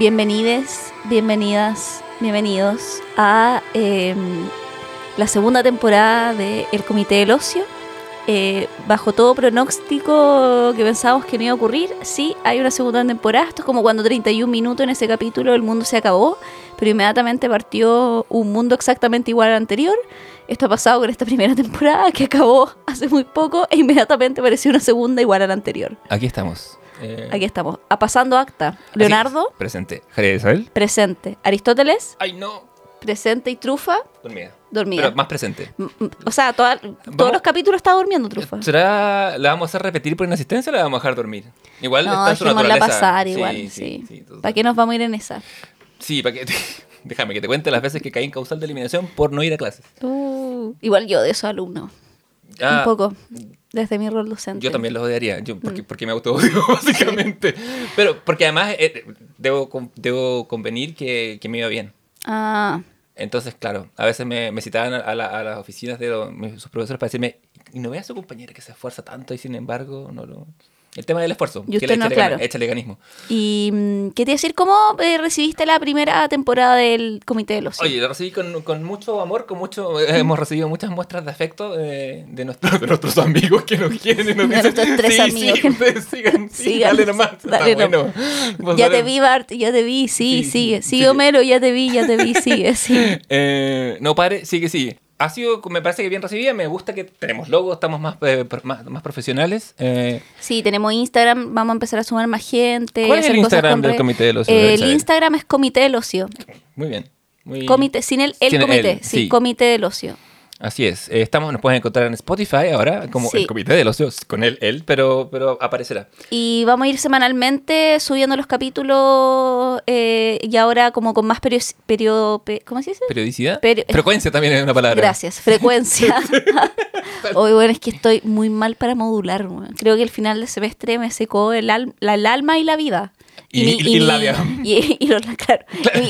bienvenides, bienvenidas, bienvenidos a eh, la segunda temporada de El Comité del Ocio. Eh, bajo todo pronóstico que pensábamos que no iba a ocurrir, sí, hay una segunda temporada. Esto es como cuando 31 minutos en ese capítulo el mundo se acabó, pero inmediatamente partió un mundo exactamente igual al anterior. Esto ha pasado con esta primera temporada que acabó hace muy poco e inmediatamente apareció una segunda igual a la anterior. Aquí estamos. Eh, Aquí estamos. A pasando acta. Leonardo, así, presente. Javier Isabel. presente. Aristóteles, Ay, no. presente. Y Trufa, Dormida. dormida. Pero más presente. O sea, toda- todos los capítulos está durmiendo Trufa. ¿Será, ¿La vamos a hacer repetir por inasistencia o la vamos a dejar dormir? Igual No, está en su dejémosla naturaleza. pasar Sí, igual, sí, sí. ¿Para qué nos vamos a ir en esa? Sí, para que Déjame que te cuente las veces que caí en causal de eliminación por no ir a clases. Uh, igual yo de esos alumnos. Ah, Un poco. Desde mi rol docente. Yo también los odiaría, yo, Mm. porque, porque me auto-odio, básicamente. Pero porque además eh, debo, debo convenir que, que me iba bien. Ah, Entonces, claro, a veces me, me citaban a, la- a las oficinas de los- sus profesores para decirme, ¿y no ve a su compañera que se esfuerza tanto y sin embargo no lo... El tema del esfuerzo, Y que usted le no, échale, claro. gana- échale ganismo. y mm, ¿qué te iba a decir? ¿Cómo eh, recibiste la primera temporada del Comité de los Oye, lo recibí con, con mucho amor, con mucho... eh, hemos recibido muchas muestras de afecto eh, de, nuestros, de nuestros amigos que nos quieren y nos De dicen, nuestros tres sí, amigos sí, que- ustedes sigan, sí, Sigan, dale nomás, está dale bueno. Ya dale- te vi, Bart, ya te vi, sí, Sí, sigue. sí, Sigue, sí. Homero, ya te vi, ya te vi, sigue, sigue. Eh, no pare, sí que sí. Ha sido, me parece que bien recibida. Me gusta que tenemos logo, estamos más, eh, más, más profesionales. Eh, Sí, tenemos Instagram, vamos a empezar a sumar más gente. ¿Cuál es el Instagram del Comité del Ocio? Eh, el? Instagram es Comité del Ocio. Muy bien. Muy... Comité, sin el, el Sin comité, el, sí, sí. Comité del Ocio. Así es. Eh, estamos, nos pueden encontrar en Spotify ahora, como Sí. el Comité del Ocio, con él, él pero, pero aparecerá. Y vamos a ir semanalmente subiendo los capítulos eh, y ahora como con más periodo... Periodo, pe- ¿Cómo se dice? ¿Periodicidad? Peri- Frecuencia también es una palabra. Gracias, frecuencia. Hoy, bueno, es que estoy muy mal para modular. Creo que el final de semestre me secó el, al- la- el alma y la vida. Y- y- y labia. Y, los- claro,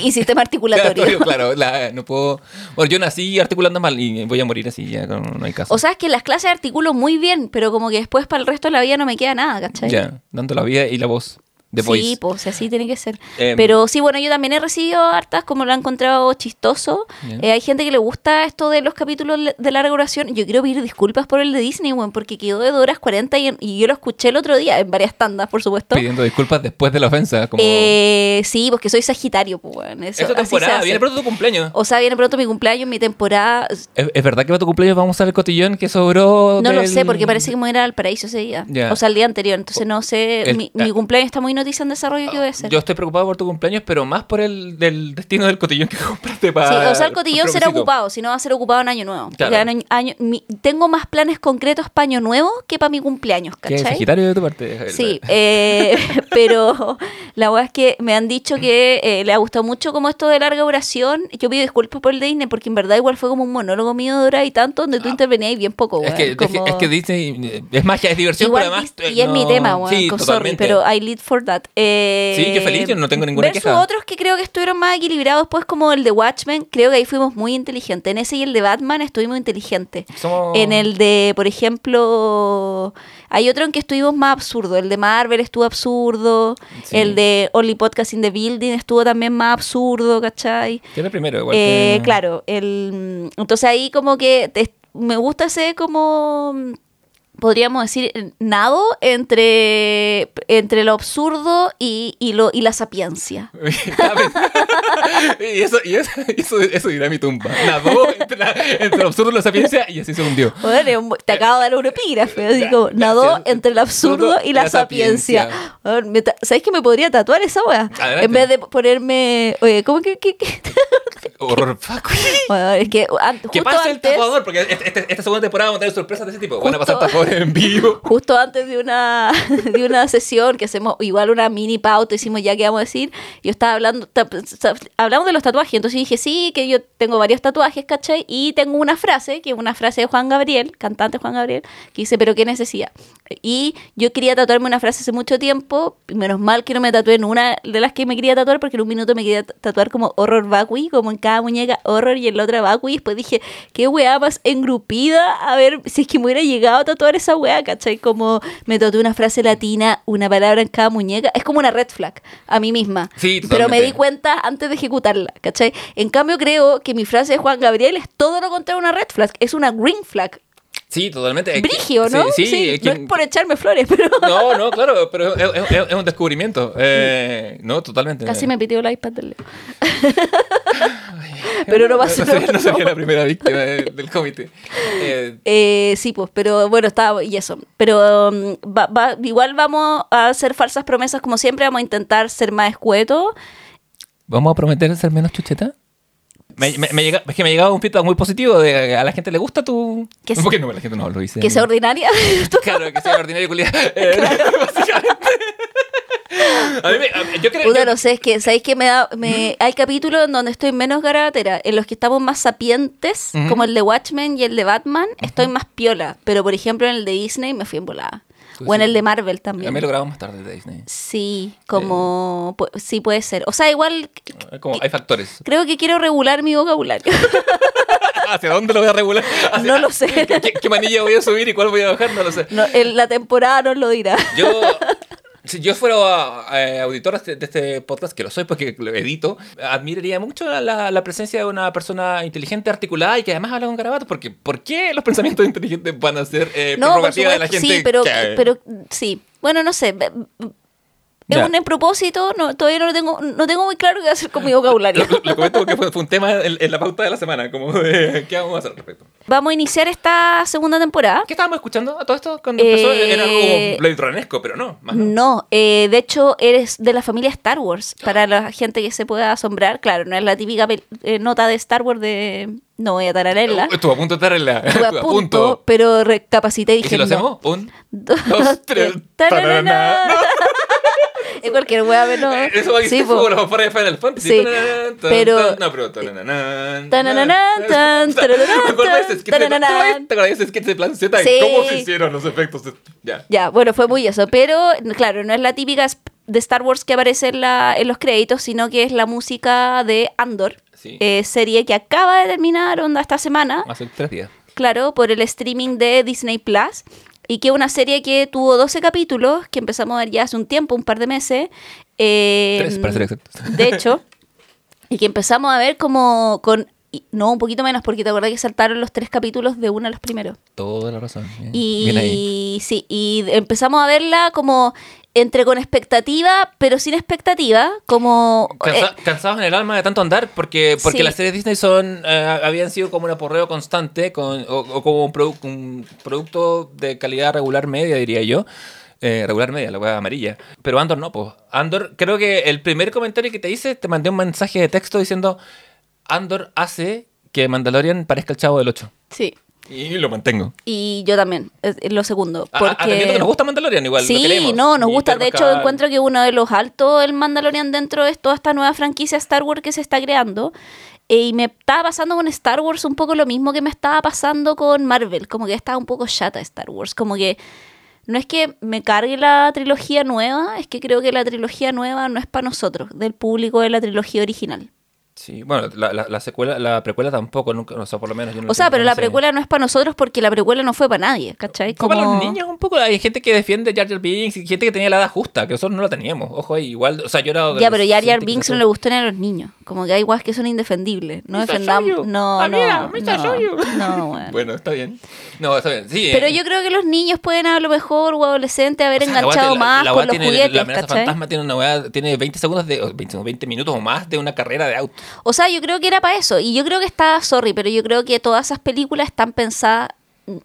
y- sistema articulatorio. Claro, claro, la- no puedo... Bueno, yo nací articulando mal y voy a morir así, ya no, no hay caso. O sea, es que en las clases articulo muy bien, pero como que después para el resto de la vida no me queda nada, ¿cachai? ya, dando la vida y la voz. The sí, Voice. pues así tiene que ser. Em, Pero sí, bueno, yo también he recibido hartas, como lo he encontrado chistoso. Eh, hay gente que le gusta esto de los capítulos de larga duración. Yo quiero pedir disculpas por el de Disney, weón, porque quedó de 2 horas 40 y, y yo lo escuché el otro día, en varias tandas, por supuesto. Pidiendo disculpas después de la ofensa. Como... Eh, sí, porque soy Sagitario, pues, weón. Eso, temporada, viene pronto tu cumpleaños. O sea, viene pronto mi cumpleaños, mi temporada. ¿Es, es verdad que para tu cumpleaños vamos a usar el cotillón que sobró? No lo sé, porque parece que me voy a ir al paraíso ese día. Ya. O sea, el día anterior. Entonces no sé. El- mi, mi cumpleaños está muy noticia en desarrollo. ¿Qué voy a hacer? Yo estoy preocupado por tu cumpleaños, pero más por el del destino del cotillón que compraste Sí, para. o sea, el cotillón será ocupado, si no va a ser ocupado en año nuevo. Claro. Porque en año- año- mi- tengo más planes concretos para año nuevo que para mi cumpleaños, ¿Qué ¿cachai? Sagitario de tu parte? Javier? Sí, eh, pero la verdad es que me han dicho que eh, le ha gustado mucho como esto de larga duración. Yo pido disculpas por el de Disney porque en verdad igual fue como un monólogo mío de hora y tanto donde tú intervenías bien poco, Ah. Es que, es, que, como- es que Disney eh, es magia, es diversión, Igual pero además. Y es mi tema, weón, Sí, sorry, pero I lead for that. Eh, Sí, qué feliz, yo no tengo ninguna versus queja. otros que creo que estuvieron más equilibrados, pues como el de Watchmen, creo que ahí fuimos muy inteligentes. En ese y el de Batman estuvimos inteligentes. Somos- En el de, por ejemplo, hay otro en que estuvimos más absurdo. El de Marvel estuvo absurdo. Sí. El de Only Podcast in the Building estuvo también más absurdo, ¿cachai? Que el primero, igual. Eh, que- Claro, el, entonces ahí como que te- me gusta ese como, podríamos decir, nado entre, entre lo absurdo y, y, lo, y la sapiencia. y eso, y eso, eso, eso dirá mi tumba. Nadó entre, la- entre lo absurdo y la sapiencia y así se hundió. Bueno, te acabo de dar un epígrafe, así como nadó entre el absurdo y la, La sapiencia. sapiencia. ¿Sabes que me podría tatuar esa wea? Adelante. En vez de ponerme, oye, ¿cómo que? que- que- Horror fuck. Bueno, es que an- justo ¿Qué pasa el tatuador? Porque este- este- esta segunda temporada vamos a tener sorpresas de ese tipo. Van a Justo- pasar tatuadores en vivo. justo antes de una, de una sesión que hacemos igual una mini pauta, hicimos ya que vamos a decir, yo estaba hablando, hablamos de los tatuajes, entonces dije, sí, que yo tengo varios tatuajes, ¿cachai? Y tengo una frase, que es una frase de Juan Gabriel, cantante Juan Gabriel, que dice, pero qué necesidad. Y yo quería tatuarme una frase hace mucho tiempo, y menos mal que no me tatué en una de las que me quería tatuar, porque en un minuto me quería tatuar como horror vacui, como en cada muñeca horror y en la otra vacui. Y después dije, qué weá más engrupida, a ver si es que me hubiera llegado a tatuar esa weá, ¿cachai? Como me tatué una frase latina, una palabra en cada muñeca. Es como una red flag a mí misma. Sí, Pero me di cuenta antes de ejecutarla, ¿cachai? En cambio creo que mi frase de Juan Gabriel es todo lo contrario a una red flag, es una green flag. Sí, totalmente. Brigio, ¿no? Sí, sí, es no es por echarme flores, pero No, no, claro, pero es, es- es- es un descubrimiento. Eh, no, totalmente. casi me pitió el iPad del Leo. pero no pasa No, sería- no nada. sería la primera víctima de- del comité. Eh, Eh, sí, pues, pero bueno, estaba y eso. Pero um, va- va- igual vamos a hacer falsas promesas como siempre, vamos a intentar ser más escuetos. ¿Vamos a prometer ser menos chucheta? Me, me- me llega- es que me ha llegado un feedback muy positivo de a la gente le gusta tu... Que ¿Por qué no? La gente no lo dice. Que sea ordinaria. Claro, que sea ordinario culiado. Eh, básicamente. A mí me, yo creo Puta, yo- no sé, es que, ¿sabéis que me da, me, hay capítulos en donde estoy menos garabatera, en los que estamos más sapientes, como el de Watchmen y el de Batman, estoy más piola, pero por ejemplo en el de Disney me fui en volada. O en el de Marvel A también. mí lo grabamos más tarde de Disney. Sí, como, pu- sí puede ser. O sea, igual Eh, Como hay factores. creo que quiero regular mi vocabulario. ¿Hacia dónde lo voy a regular? ¿Hacia- no lo sé. ¿Qué, qué manilla voy a subir y cuál voy a bajar? No lo sé. No, el- la temporada nos lo dirá. Yo, si yo fuera eh, auditor de este, de este podcast, que lo soy porque lo edito, admiraría mucho la, la presencia de una persona inteligente, articulada y que además habla con garabatos. Porque ¿por qué los pensamientos inteligentes van a ser eh, No, prerrogativa de la gente? sí, pero, que- pero sí. Bueno, no sé. Es Ya. un propósito, no, todavía no tengo, no tengo muy claro qué hacer con mi vocabulario. Lo, lo comento porque fue, fue un tema en, en la pauta de la semana, como de qué vamos a hacer al respecto. Vamos a iniciar esta segunda temporada. ¿Qué estábamos escuchando a todo esto cuando empezó? Eh, Era algo como Blade Runnesco, pero no. Más no. No, eh, de hecho eres de la familia Star Wars. Para la gente que se pueda asombrar, claro, no es la típica eh, nota de Star Wars de no voy a tararela. Estuvo a punto de estar en la. Estuve a punto, pero recapacité y ¿Y dije si lo no. hacemos? Un, Dos, dos, tres. tararana. Es cualquier wea menos. Eh, Eso va a ser como fanfarria de Final Fantasy. Sí, pero- tan. No, pero. ¿Te acuerdas de sketch de plan- tananán. ¿Te acuerdas de ese sketch de Plan Z? ¿Cómo se hicieron los efectos? Ya. Ya, bueno, fue muy eso. Pero, claro, no es la típica de Star Wars que aparece en, la, en los créditos, sino que es la música de Andor, Sí. eh, serie que acaba de terminar onda esta semana, Hace tres días. claro, por el streaming de Disney Plus. Y que es una serie que tuvo 12 capítulos, que empezamos a ver ya hace un tiempo, un par de meses. eh, Tres, para ser exactos. De hecho, y que empezamos a ver como con... y- No, un poquito menos, porque te acuerdas que saltaron los tres capítulos de uno a los primeros. Toda la razón. Bien, bien ahí. Y sí, y empezamos a verla como entre con expectativa, pero sin expectativa, como... Cansa- eh, cansados en el alma de tanto andar porque porque Sí. las series Disney son eh, habían sido como un aporreo constante con, o, o como un, produ- un producto de calidad regular media diría yo. Eh, regular media la hueá amarilla. Pero Andor no pues Andor creo que el primer comentario que te hice te mandé un mensaje de texto diciendo Andor hace que Mandalorian parezca el chavo del 8 sí, y lo mantengo y yo también, es, es lo segundo. A- a- Porque... atendiendo que nos gusta Mandalorian igual lo Sí, queremos. no, nos gusta. De hecho, Pascal. encuentro que uno de los altos, el Mandalorian dentro de toda esta nueva franquicia Star Wars que se está creando. Eh, y me estaba pasando con Star Wars un poco lo mismo que me estaba pasando con Marvel. Como que estaba un poco chata Star Wars. Como que no es que me cargue la trilogía nueva, es que creo que la trilogía nueva no es para nosotros, del público de la trilogía original. Sí, bueno, la, la, la secuela, la precuela tampoco, nunca, o sea, por lo menos yo no O sea, pero la precuela no es para nosotros porque la precuela no fue para nadie, ¿cachai? Fue para los niños un poco. Hay gente que defiende Jar Jar Binks y gente que tenía la edad justa, que nosotros no la teníamos. Ojo igual, o sea, yo era... Ya, pero Jar Jar Binks no le gustó ni a los niños. Como que hay guas que son indefendibles. No defendamos. No, Ah, no. no, bueno. Bueno, está bien. No, está bien, sí. Pero eh, yo creo que los niños pueden a lo mejor o adolescentes haber o sea, enganchado más la con los tiene- juguetes, La amenaza ¿cachai? fantasma tiene una weá, tiene 20 segundos de... o 20, 20 minutos o más de una carrera de auto. O sea, yo creo que era para eso. Y yo creo que está, sorry, pero yo creo que todas esas películas están pensadas.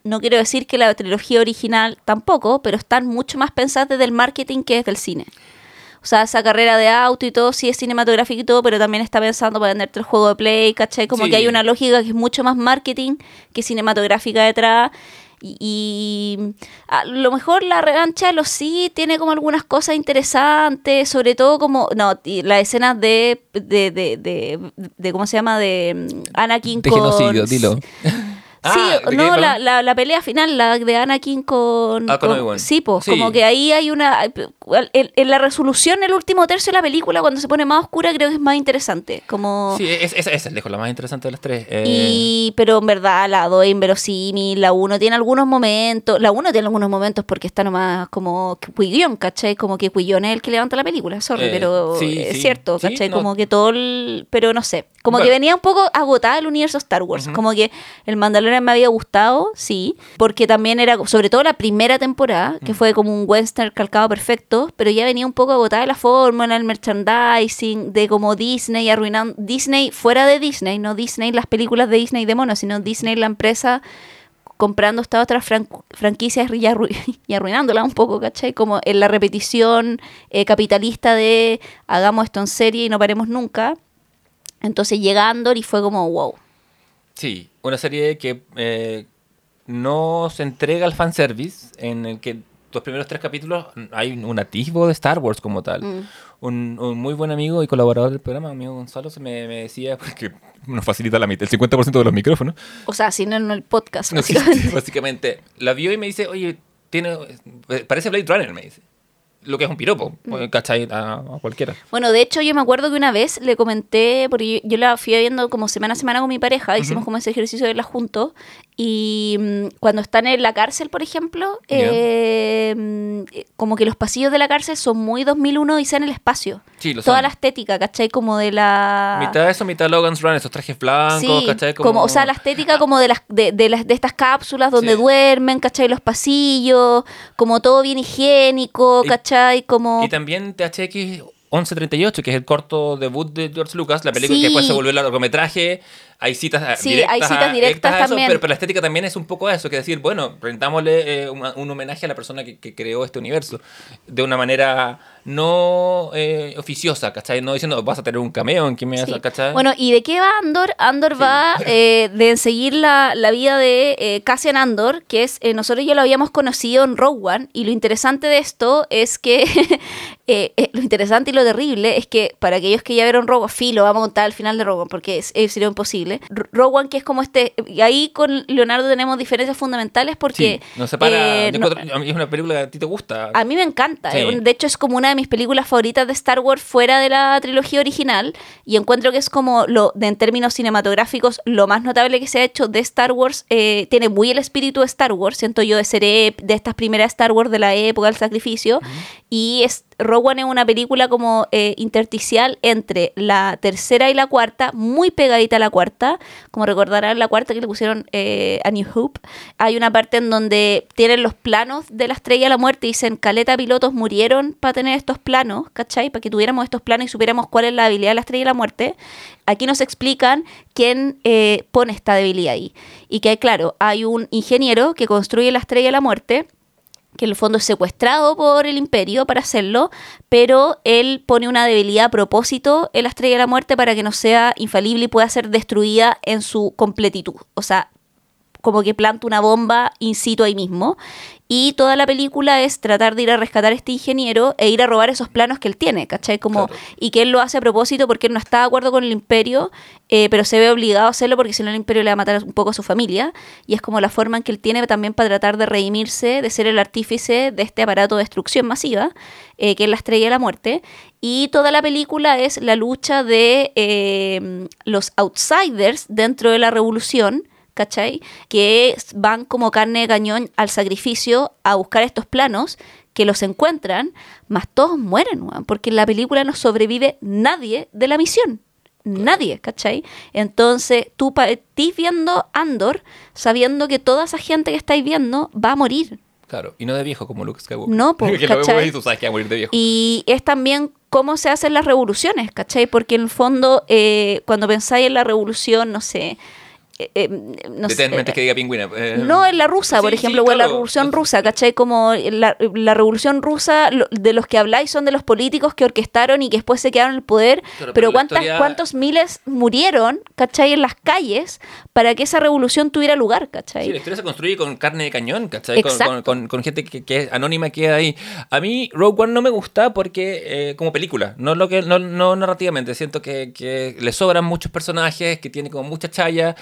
No quiero decir que la trilogía original tampoco, pero están mucho más pensadas desde el marketing que desde el cine. O sea, esa carrera de auto y todo sí es cinematográfico y todo, pero también está pensando para venderte el juego de play, ¿cachai? Como Sí. que hay una lógica que es mucho más marketing que cinematográfica detrás. Y, y a lo mejor la revancha de los sí tiene como algunas cosas interesantes, sobre todo como, no, las escenas de, de, de, de, ¿cómo se llama? De mm, Anakin De con... genocidio, dilo. Ah, sí, ¿de qué, no, la, la, la pelea final, la de Anakin con... Ah, con con- sí, pues, Sí. como que ahí hay una... En, en la resolución, el último tercio de la película, cuando se pone más oscura, creo que es más interesante. Como... Sí, es- es- esa es lejos la más interesante de las tres. Eh, Y, pero en verdad la 2 es inverosímil, la 1 tiene algunos momentos, la 1 tiene algunos momentos porque está nomás como Quillón, ¿cachai? Como que Quillón es el que levanta la película, sorry, Eh, pero sí, es cierto, ¿cachai? no. Como que todo el... Pero no sé, como Bueno. que venía un poco agotada el universo Star Wars, como que el Mandalorian me había gustado, sí, porque también era, sobre todo la primera temporada, que fue como un western calcado perfecto, pero ya venía un poco agotada la fórmula, el merchandising, de como Disney arruinando, Disney fuera de Disney, no Disney las películas de Disney de mono, sino Disney la empresa comprando estas otras fran- franquicias y, arru- y arruinándola un poco, ¿cachai? Como en la repetición eh, capitalista de hagamos esto en serie y no paremos nunca. Entonces llega Andor y fue como, wow. Sí, una serie que eh, no se entrega al fanservice, en el que los primeros tres capítulos hay un atisbo de Star Wars como tal. Mm. Un, un muy buen amigo y colaborador del programa, amigo Gonzalo, se me, me decía, porque nos facilita la mitad, el 50% de los micrófonos, O sea, si no en el podcast, No existe, básicamente. básicamente, la vio y me dice, oye, tiene, parece Blade Runner, me dice. Lo que es un piropo, Mm. ¿cachai? A, a cualquiera. Bueno, de hecho, yo me acuerdo que una vez le comenté, porque yo, yo la fui viendo como semana a semana con mi pareja, hicimos como ese ejercicio de verla juntos, y mm, cuando están en la cárcel, por ejemplo, eh, mm, como que los pasillos de la cárcel son muy 2001 y en el espacio. Sí, lo Toda son. la estética, ¿cachai? Como de la... Mitad de eso, mitad Logan's Run, esos trajes blancos, Sí, ¿cachai? como... o sea, la estética como de las de, de las de estas cápsulas donde Sí. duermen, ¿cachai? Los pasillos, como todo bien higiénico, Y- ¿cachai? Como Y también THX 1138, que es el corto debut de George Lucas, la película Sí. que después se volvió largometraje. Hay citas eh, Sí, directas, hay citas directas a eso, también. pero, pero la estética también es un poco eso, que decir, bueno, rentámosle eh, un, un homenaje a la persona que, que creó este universo de una manera no eh, oficiosa, ¿cachai? No diciendo, vas a tener un cameo en que me vas Sí. a, ¿cachai? Bueno, ¿y de qué va Andor? Andor va eh, de seguir la, la vida de eh, Cassian Andor, que es, nosotros ya lo habíamos conocido en Rogue One, y lo interesante de esto es que, lo interesante y lo terrible es que para aquellos que ya vieron Rogue One, sí, lo vamos a contar al final de Rogue One, porque es sería imposible. R- Rogue One, que es como este, y ahí con Leonardo tenemos diferencias fundamentales porque... sí, nos separa. eh, no- encuentro- es una película que a ti te gusta. a mí me encanta. Sí. eh, De hecho, es como una de mis películas favoritas de Star Wars fuera de la trilogía original. Y encuentro que es como, lo, de, en términos cinematográficos, lo más notable que se ha hecho de Star Wars. eh, tiene muy el espíritu de Star Wars, siento yo, de ser de estas primeras Star Wars de la época del sacrificio. Y es, One es una película como eh, intersticial entre la tercera y la cuarta, muy pegadita a la cuarta. Como recordarán, la cuarta que le pusieron eh, a New Hope. Hay una parte en donde tienen los planos de la estrella de la muerte y dicen, caleta pilotos murieron para tener estos planos, ¿cachai? Para que tuviéramos estos planos y supiéramos cuál es la habilidad de la estrella de la muerte. Aquí nos explican quién eh, pone esta debilidad ahí. Y que, claro, hay un ingeniero que construye la estrella de la muerte que en el fondo es secuestrado por el imperio para hacerlo, pero él pone una debilidad a propósito en la estrella de la muerte para que no sea infalible y pueda ser destruida en su completitud. O sea, como que planta una bomba in situ ahí mismo. Y toda la película es tratar de ir a rescatar a este ingeniero e ir a robar esos planos que él tiene, ¿cachai? Como, Claro. Y que él lo hace a propósito porque él no está de acuerdo con el imperio, eh, pero se ve obligado a hacerlo porque si no el imperio le va a matar un poco a su familia. Y es como la forma en que él tiene también para tratar de redimirse, de ser el artífice de este aparato de destrucción masiva, eh, que es la estrella de la muerte. Y toda la película es la lucha de eh, los outsiders dentro de la revolución ¿cachai? Que van como carne de cañón al sacrificio a buscar estos planos que los encuentran, más todos mueren, porque en la película no sobrevive nadie de la misión. Nadie, ¿cachai? Entonces tú partís viendo Andor sabiendo que toda esa gente que estáis viendo va a morir. Claro, y no de viejo como Luke Skywalker. No, po, que lo ¿cachai? ves y tú sabes que va a morir de viejo. Y es también cómo se hacen las revoluciones, ¿cachai? Porque en el fondo, eh, cuando pensáis en la revolución, no sé... eh, eh, no sé, Detenmente que diga pingüina. eh, No, en la rusa, por ejemplo, sí, o en la revolución rusa, ¿cachai? Como la, la revolución rusa, lo- de los que habláis son de los políticos que orquestaron y que después se quedaron en el poder, Claro, pero ¿cuántas, historia- ¿cuántos miles murieron, ¿cachai? En las calles para que esa revolución tuviera lugar, ¿cachai? Sí, la historia se construye con carne de cañón, ¿cachai? Con, con- con- con gente que, que es anónima que ahí. A mí Rogue One no me gusta porque, eh, como película, no lo que no, no narrativamente, siento que, que le sobran muchos personajes, que tiene como mucha chaya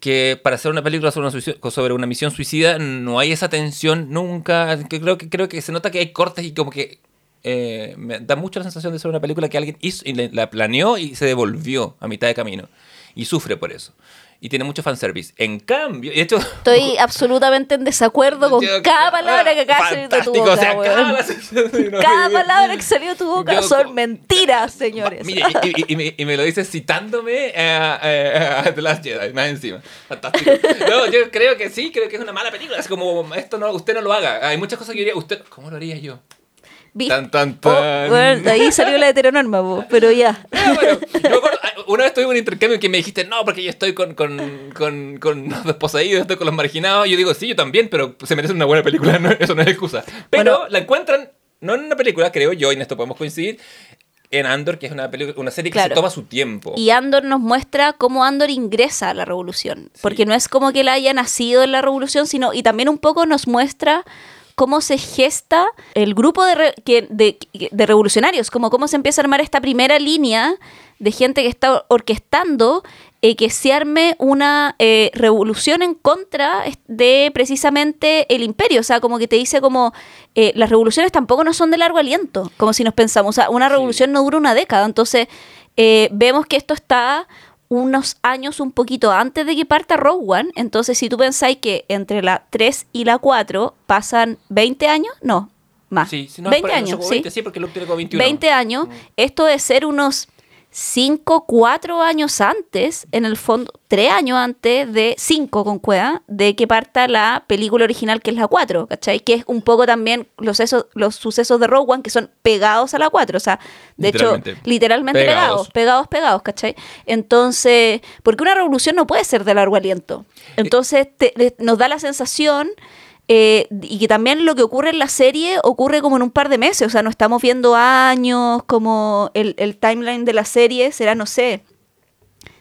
que para hacer una película sobre una, sobre una misión suicida no hay esa tensión nunca. Que creo, que, creo que se nota que hay cortes y como que eh, me da mucho la sensación de ser una película que alguien hizo y la planeó y se devolvió a mitad de camino. Y sufre por eso. Y tiene mucho fanservice. En cambio, y esto... Estoy absolutamente en desacuerdo con Yo- cada palabra que acaba de salir de tu boca. o sea, cada palabra que salió de tu boca Yo- son mentiras, señores. Mire, y, y- y me, y me lo dices citándome eh, eh, a The Last Jedi, más encima. Fantástico. No, yo creo que sí, creo que es una mala película. Es como, esto no, usted no lo haga. Hay muchas cosas que yo diría, usted, ¿cómo lo haría yo? ¿Viste? Tan, tan, Oh, tan. bueno, de ahí salió la heteronorma, po, pero ya. Ah, bueno, yo acuerdo, ah, una vez tuve un intercambio en que me dijiste, no, porque yo estoy con, con, con, con los desposeídos, estoy con los marginados. Y yo digo, sí, yo también, pero se merece una buena película, no- eso no es excusa. Pero Bueno. la encuentran, no en una película, creo yo, y en esto podemos coincidir, en Andor, que es una, película, una serie que Claro. se toma su tiempo. Y Andor nos muestra cómo Andor ingresa a la revolución. Porque no es como que él haya nacido en la revolución, sino y también un poco nos muestra cómo se gesta el grupo de, re- que- de, de revolucionarios, como cómo se empieza a armar esta primera línea de gente que está orquestando eh, que se arme una eh, revolución en contra de precisamente el imperio. O sea, como que te dice como eh, las revoluciones tampoco no son de largo aliento, como si nos pensamos. O sea, una revolución no dura una década. Entonces, eh, vemos que esto está unos años un poquito antes de que parta Rogue One. Entonces, si tú pensáis que entre la 3 y la 4 pasan 20 años, no, más. Sí, sí, no, 20 por- no sé, años, como sí. 20, sí, porque Luke tiene como 21. 20 años, esto de ser unos 5, 4 años antes, en el fondo, 3 años antes de 5 con Cueva, de que parta la película original que es la 4, ¿cachai? Que es un poco también los, esos- los sucesos de Rogue One que son pegados a la 4, o sea, de Literalmente. hecho, literalmente Pegados. pegados, pegados, pegados, ¿cachai? Entonces, porque una revolución no puede ser de largo aliento. Entonces, te- nos da la sensación eh, y que también lo que ocurre en la serie ocurre como en un par de meses, o sea, no estamos viendo años, como el, el timeline de la serie será, no sé,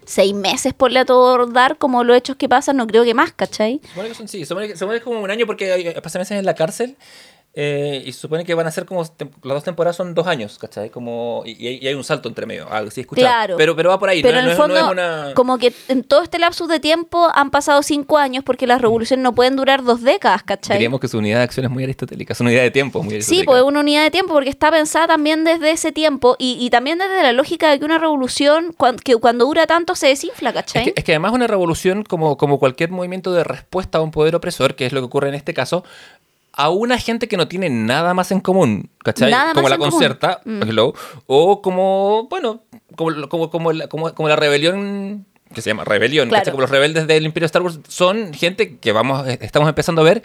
seis meses por le dar como los hechos que pasan, no creo que más, ¿cachai? Se supone que son, sí, se supone como un año porque pasan meses en la cárcel eh, y se supone que van a ser como, las dos temporadas son dos años, ¿cachai? Como, y, y hay, un salto entre medio, algo así escuchado. Claro. Pero, pero va por ahí, Pero no, en no el es- no fondo, es una... como que en todo este lapsus de tiempo han pasado cinco años porque las revoluciones no pueden durar dos décadas, ¿cachai? Diríamos que su unidad de acción es muy aristotélica, su unidad de tiempo es muy Sí, aristotélica. pues es una unidad de tiempo porque está pensada también desde ese tiempo y, y también desde la lógica de que una revolución que cuando dura tanto se desinfla, Es ¿cachai? que, es que además una revolución, como, como cualquier movimiento de respuesta a un poder opresor, que es lo que ocurre en este caso, a una gente que no tiene nada más en común, ¿cachai? Nada como más la en común. concerta, Mm. hello, o como, bueno, como, como, como, la, como, como la rebelión que se llama rebelión, Claro. ¿cachai? Como los rebeldes del Imperio Star Wars son gente que vamos, eh, estamos empezando a ver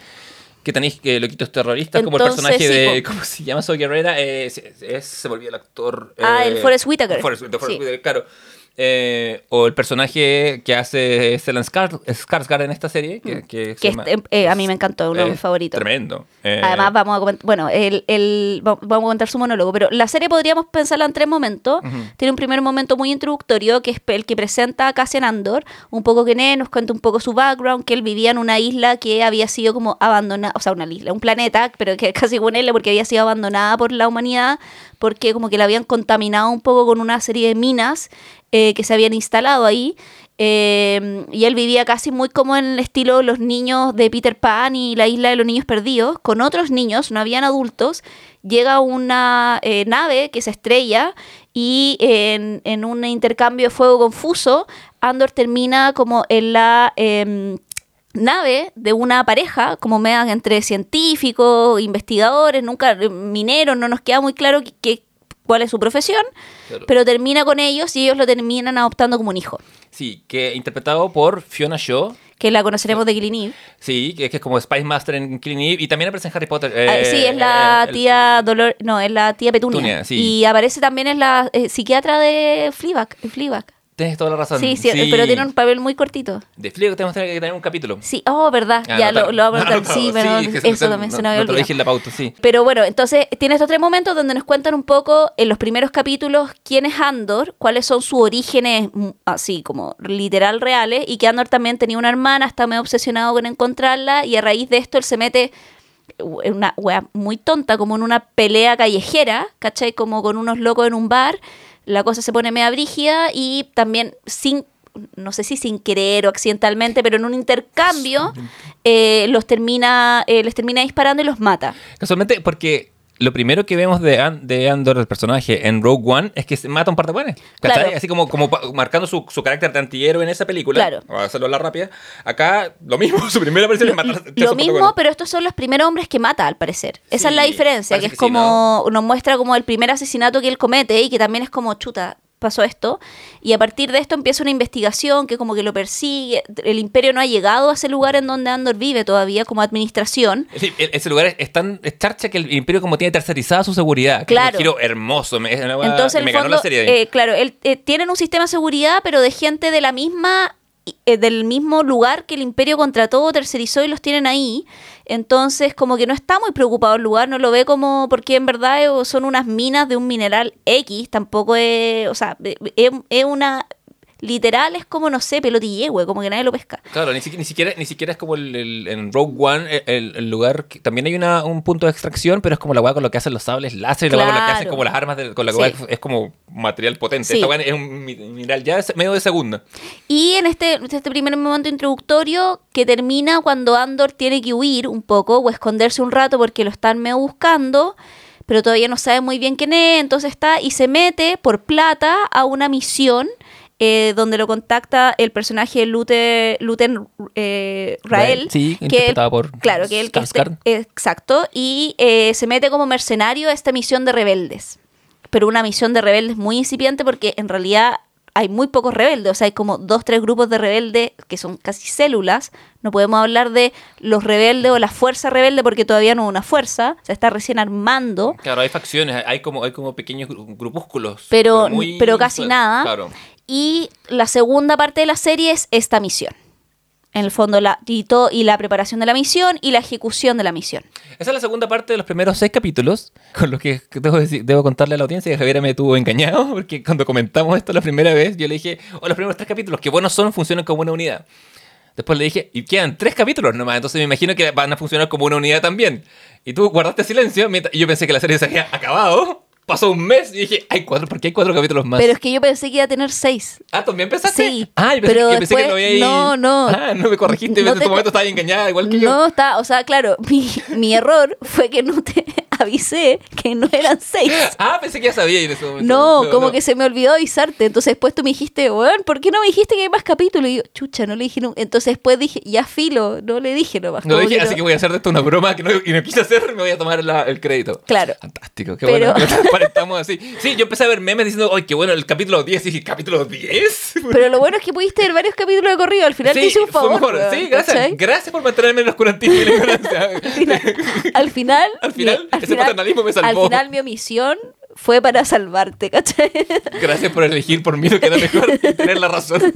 que tenéis que loquitos terroristas, como el Entonces, personaje sí, de. ¿cómo se llama? Soy Guerrera, eh, es- es- se volvió el actor. Ah, eh, el Forrest Whitaker. Forrest, de Forrest Sí. Whitaker, claro. Eh, o el personaje que hace Stellan Skars- Skarsgård en esta serie, que, que se que llama- eh, a mí me encantó, uno de mis favoritos. Tremendo. Eh, Además, vamos a comentar, bueno, el, el- va- vamos a contar su monólogo, pero la serie podríamos pensarla en tres momentos. Tiene un primer momento muy introductorio, que es el que presenta a Cassian Andor, un poco que nos cuenta un poco su background, que él vivía en una isla que había sido como abandonada, o sea, una isla, un planeta, pero que casi con él, porque había sido abandonada por la humanidad, porque como que la habían contaminado un poco con una serie de minas eh, que se habían instalado ahí. Eh, y él vivía casi muy como en el estilo los niños de Peter Pan y la isla de los niños perdidos, con otros niños, no habían adultos. Llega una eh, nave que se estrella y en, en un intercambio de fuego confuso, Andor termina como en la em, nave de una pareja, como me dan entre científicos, investigadores, nunca eh, mineros, no nos queda muy claro qué- qué- cuál es su profesión, Claro. pero termina con ellos y ellos lo terminan adoptando como un hijo. Sí, que interpretado por Fiona Shaw. que la conoceremos de Killing Eve. Sí, que, que es como Spice Master en Killing Eve y también aparece en Harry Potter. Ah, eh, sí, es la eh, el- tía Dolor, no, es la tía Petunia. Petunia, sí. Y aparece también es la eh, psiquiatra de Fleabag, Fleabag. Tienes toda la razón. Sí, sí, pero tiene un papel muy cortito. De Fleabag tenemos que tener un capítulo. Sí, oh, verdad, Ah, ya lo, lo vamos a anotado, Sí, se- eso no- también se no- nos había No lo olvidado. dije en la pauta, sí. Pero bueno, entonces tiene estos tres momentos donde nos cuentan un poco en los primeros capítulos quién es Andor, cuáles son sus orígenes mm, así como literal reales y que Andor también tenía una hermana, está medio obsesionado con encontrarla y a raíz de esto él se mete en una wea muy tonta, como en una pelea callejera, ¿cachai? Como con unos locos en un bar, la cosa se pone media brígida y también sin no sé si sin querer o accidentalmente, pero en un intercambio eh, los termina, eh, les termina disparando y los mata. Casualmente, porque lo primero que vemos de, An- de Andor, el personaje, en Rogue One, es que se mata un par de. Claro. Así como, como marcando su, su carácter de antihéroe en esa película. Claro. Vamos a hacerlo a la rápida. Acá, lo mismo, su primera aparición es matar Lo mismo, pero estos son los primeros hombres que mata, al parecer. Esa es la diferencia, que es que sí, como, nos muestra como el primer asesinato que él comete y que también es como, chuta, pasó esto. Y a partir de esto empieza una investigación que como que lo persigue. El imperio no ha llegado a ese lugar en donde Andor vive todavía como administración. Sí, e- ese lugar es, tan es charcha que el imperio como tiene tercerizada su seguridad. que es Claro. un giro hermoso. Me, Entonces, en me el ganó fondo, la serie eh, claro, él, eh, tienen un sistema de seguridad, pero de gente de la misma eh, del mismo lugar que el imperio contrató o tercerizó y los tienen ahí. Entonces, como que no está muy preocupado el lugar, no lo ve como, porque en verdad eh, son unas minas de un mineral X, tampoco es, o sea, eh, es, es una, literal es como, no sé, pelotille, güey, como que nadie lo pesca. Claro, ni, siquiera, ni, siquiera, ni siquiera es como el, el- en Rogue One, el, el lugar. que- también hay una, un punto de extracción, pero es como la weá con lo que hacen los sables láser, la weá con lo que hacen Claro. como las armas, de- con la Sí. weá es- como material potente. Sí. Esta weá es un mi- mineral ya es medio de segunda. Y en este, este primer momento introductorio que termina cuando Andor tiene que huir un poco o esconderse un rato porque lo están medio buscando, pero todavía no sabe muy bien quién es, entonces está y se mete por plata a una misión eh, donde lo contacta el personaje de Lute, Luten eh, Rael. Sí, que interpretada él- por Claro, que él que este-. Exacto, y eh, se mete como mercenario a esta misión de rebeldes. Pero una misión de rebeldes muy incipiente porque en realidad hay muy pocos rebeldes, o sea, hay como dos, tres grupos de rebeldes que son casi células. No podemos hablar de los rebeldes o la fuerza rebelde porque todavía no es una fuerza, se está recién armando. Claro, hay facciones, hay como, hay como pequeños gru- grupúsculos. Pero- muy- pero casi nada. Claro. Y la segunda parte de la serie es esta misión. En el fondo, la, y, todo- y la preparación de la misión y la ejecución de la misión. Esa es la segunda parte de los primeros seis capítulos, con los que debo, decir- debo contarle a la audiencia que Javier me tuvo engañado, porque cuando comentamos esto la primera vez, yo le dije, oh, los primeros tres capítulos, que buenos son, funcionan como una unidad. Después le dije, y quedan tres capítulos nomás, entonces me imagino que van a funcionar como una unidad también. Y tú guardaste silencio, y yo pensé que la serie se había acabado. Pasó un mes y dije, hay cuatro, ¿por qué hay cuatro capítulos más? Pero es que yo pensé que iba a tener seis. Ah, ¿también pensaste? Sí, Ah, yo pensé, pero yo pensé que después- lo había ahí. no, no. Ah, no me corregiste, No en te co- momento estaba engañada, igual que yo. No, está, o sea, claro, mi, mi error fue que no te avisé que no eran seis. Ah, pensé que ya sabía en ese momento. No, como no. que se me olvidó avisarte. Entonces después tú me dijiste, weón, ¿por qué no me dijiste que hay más capítulos? Y yo, chucha, no le dije nunca. Entonces después dije, ya filo, no le dije nomás. No como dije, así no. que voy a hacer de esto una broma que no, y no quise hacer, me voy a tomar la- el crédito. Claro. Fantástico, qué Pero- bueno. Estamos así. Sí, yo empecé a ver memes diciendo, ¡ay, qué bueno! El capítulo 10. Y dije, ¿capítulo 10? Pero lo bueno es que pudiste ver varios capítulos de corrido. Al final te hice un favor. fue mejor. weón, Sí, gracias. ¿cachai? Gracias por mantenerme en el oscurantismo y la ignorancia. Al final, al final, Al paternalismo me salvó. Al final mi omisión fue para salvarte, ¿cachai? Gracias por elegir por mí lo que era mejor y tener la razón.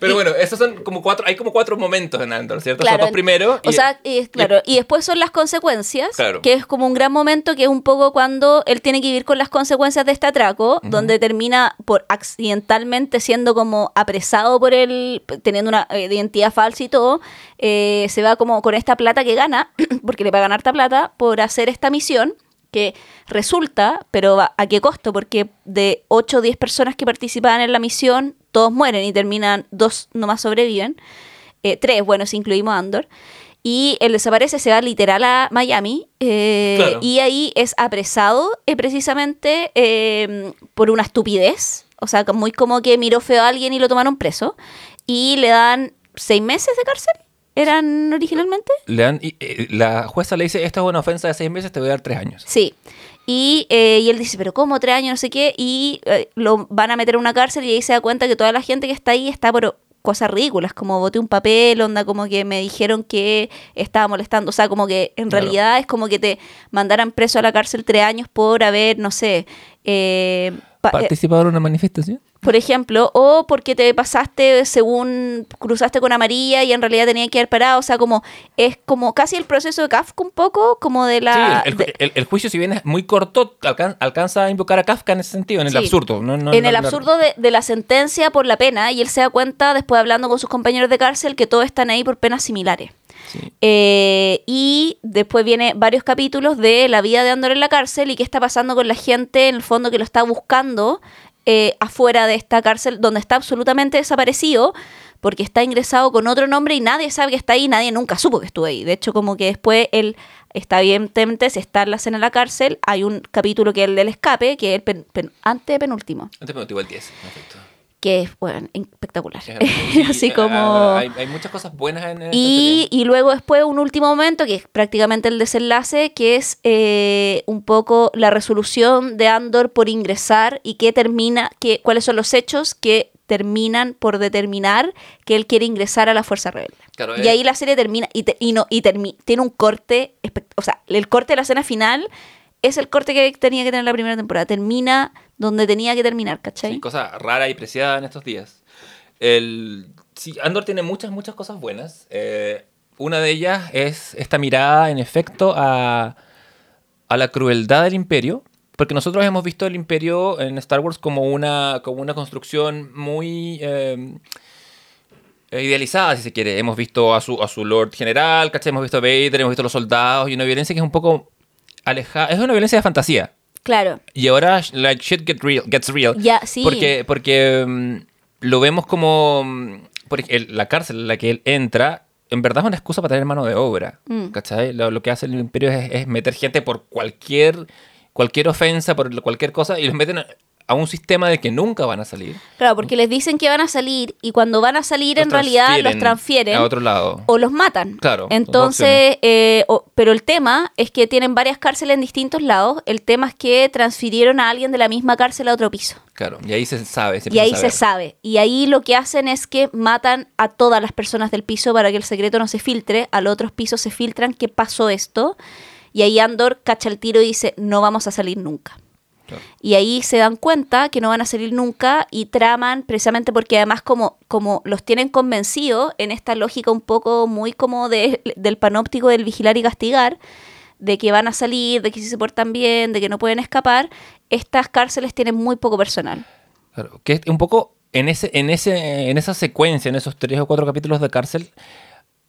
Pero bueno, esos son como cuatro, hay como cuatro momentos en Andor, ¿cierto? son dos primeros. O sea, y- claro, y después son las consecuencias, Claro. que es como un gran momento, que es un poco cuando él tiene que vivir con las consecuencias de este atraco, donde termina por accidentalmente siendo como apresado por él, teniendo una eh, identidad falsa y todo, eh, se va como con esta plata que gana, porque le pagan harta plata, por hacer esta misión que resulta, pero ¿a qué costo? Porque de 8 o 10 personas que participaban en la misión, todos mueren y terminan, dos nomás sobreviven. Eh, tres, bueno, si incluimos a Andor. Y él desaparece, se va literal a Miami eh, Claro. y ahí es apresado eh, precisamente eh, por una estupidez. O sea, muy como que miró feo a alguien y lo tomaron preso. Y le dan seis meses de cárcel. ¿Eran originalmente? Le dan, y, eh, la jueza le dice, esta es una ofensa de seis meses, te voy a dar tres años. Sí. Y, eh, y él dice, pero ¿cómo tres años? No sé qué. Y eh, lo van a meter en una cárcel y ahí se da cuenta que toda la gente que está ahí está por cosas ridículas, como boté un papel, onda, como que me dijeron que estaba molestando. O sea, como que en Claro. realidad es como que te mandaran preso a la cárcel tres años por haber, no sé, eh, eh, ¿Participado en una manifestación? Por ejemplo, o porque te pasaste según cruzaste con amarilla y en realidad tenía que haber parado, o sea, como es como casi el proceso de Kafka un poco, como de la... sí, el, de- el- el juicio, si bien es muy corto, alcan- alcanza a invocar a Kafka en ese sentido, en el Sí. absurdo. No, no- en no- el absurdo de, de la sentencia por la pena y él se da cuenta después hablando con sus compañeros de cárcel que todos están ahí por penas similares. Sí. Eh, y después viene varios capítulos de la vida de Andor en la cárcel y qué está pasando con la gente en el fondo que lo está buscando eh, afuera de esta cárcel donde está absolutamente desaparecido porque está ingresado con otro nombre y nadie sabe que está ahí, nadie nunca supo que estuvo ahí. De hecho, como que después él está evidentemente, si está en la escena de la cárcel, hay un capítulo que es el del escape, que es el pen- pen- antepenúltimo, Antepenúltimo, el 10, en efecto. Que es, bueno, espectacular. Sí, Así ah, como... Hay, hay muchas cosas buenas en, Y, y luego después un último momento, que es prácticamente el desenlace, que es eh, un poco la resolución de Andor por ingresar y que termina, que, cuáles son los hechos que terminan por determinar que él quiere ingresar a la Fuerza Rebelde. Claro, y eh. ahí la serie termina y, te- y no y termi- tiene un corte, o sea, el corte de la escena final es el corte que tenía que tener la primera temporada. Termina donde tenía que terminar, ¿cachai? Sí, cosa rara y preciada en estos días. El, sí, Andor tiene muchas, muchas cosas buenas. Eh, una de ellas es esta mirada, en efecto, a, a la crueldad del imperio. Porque nosotros hemos visto el imperio en Star Wars como una, como una construcción muy eh, idealizada, si se quiere. Hemos visto a su, a su Lord General, ¿cachai? Hemos visto a Vader, hemos visto a los soldados y una violencia que es un poco alejada. Es una violencia de fantasía. Claro. Y ahora, like, shit get real, gets real. Ya, sí. Porque, porque mm, lo vemos como. mm, el- la cárcel en la que él entra, en verdad es una excusa para tener mano de obra. Mm. ¿Cachai? Lo, lo que hace el imperio es, es meter gente por cualquier, cualquier ofensa, por cualquier cosa, y los meten a, un sistema de que nunca van a salir. Claro, porque les dicen que van a salir y cuando van a salir Los en realidad los transfieren A otro lado. o los matan. Claro, Entonces, eh, o- pero el tema es que tienen varias cárceles en distintos lados. El tema es que transfirieron a alguien de la misma cárcel a otro piso. Claro, y ahí se sabe. se Y ahí se sabe. Y ahí lo que hacen es que matan a todas las personas del piso para que el secreto no se filtre. A los otros pisos se filtran qué pasó esto. Y ahí Andor cacha el tiro y dice, no vamos a salir nunca. Claro. Y ahí se dan cuenta que no van a salir nunca y traman precisamente porque además como, como los tienen convencidos en esta lógica un poco muy como de- del panóptico del vigilar y castigar, de que van a salir, de que si se portan bien, de que no pueden escapar, estas cárceles tienen muy poco personal. Claro, que un poco en ese, en ese, en esa secuencia, en esos tres o cuatro capítulos de cárcel,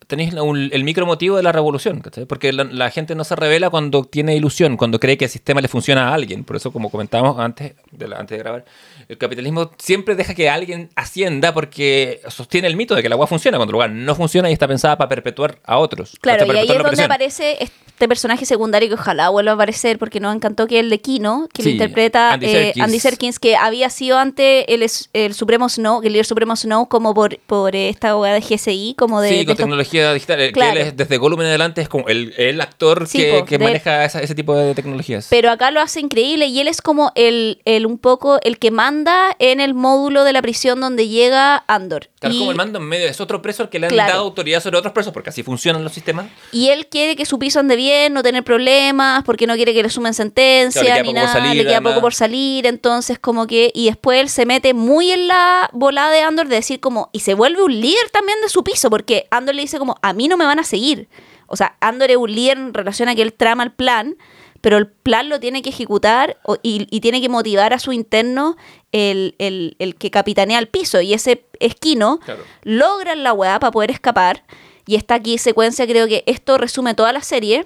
tenéis un- el micro motivo de la revolución, ¿cachai? Porque la, la gente no se revela cuando tiene ilusión, cuando cree que el sistema le funciona a alguien. Por eso, como comentábamos antes de, la- antes de grabar, el capitalismo siempre deja que alguien ascienda porque sostiene el mito de que la agua funciona, cuando lugar no funciona y está pensada para perpetuar a otros. Claro, y ahí es donde aparece este personaje secundario que ojalá vuelva a aparecer porque nos encantó que el de Kino, que lo interpreta Andy eh, Serkis. Andy Serkins, que había sido ante el, el Supremo Snow, el líder Supremo Snow, como por, por esta hueá de GSI, como de... sí, con tecnología digital. el- Claro. Que él es, desde Gollum en adelante es como el, el actor Sí, que, po, que de- maneja esa- ese tipo de tecnologías. Pero acá lo hace increíble y él es como el, el un poco el que manda en el módulo de la prisión donde llega Andor. Claro, y, como el mando en medio, es otro preso al que le han Claro. dado autoridad sobre otros presos, porque así funcionan los sistemas. y él quiere que su piso ande bien, no tener problemas, porque no quiere que le sumen sentencia Claro, ni nada, salir, le queda además. poco por salir, entonces como que, y después él se mete muy en la volada de Andor de decir como, y se vuelve un líder también de su piso, porque Andor le dice como, a mí no me van a seguir. O sea, Andor es un líder en relación a que él trama el plan, pero el plan lo tiene que ejecutar y, y tiene que motivar a su interno el, el- el que capitanea el piso. Y ese esquino Claro. logran la weá para poder escapar. Y está aquí secuencia, creo que esto resume toda la serie.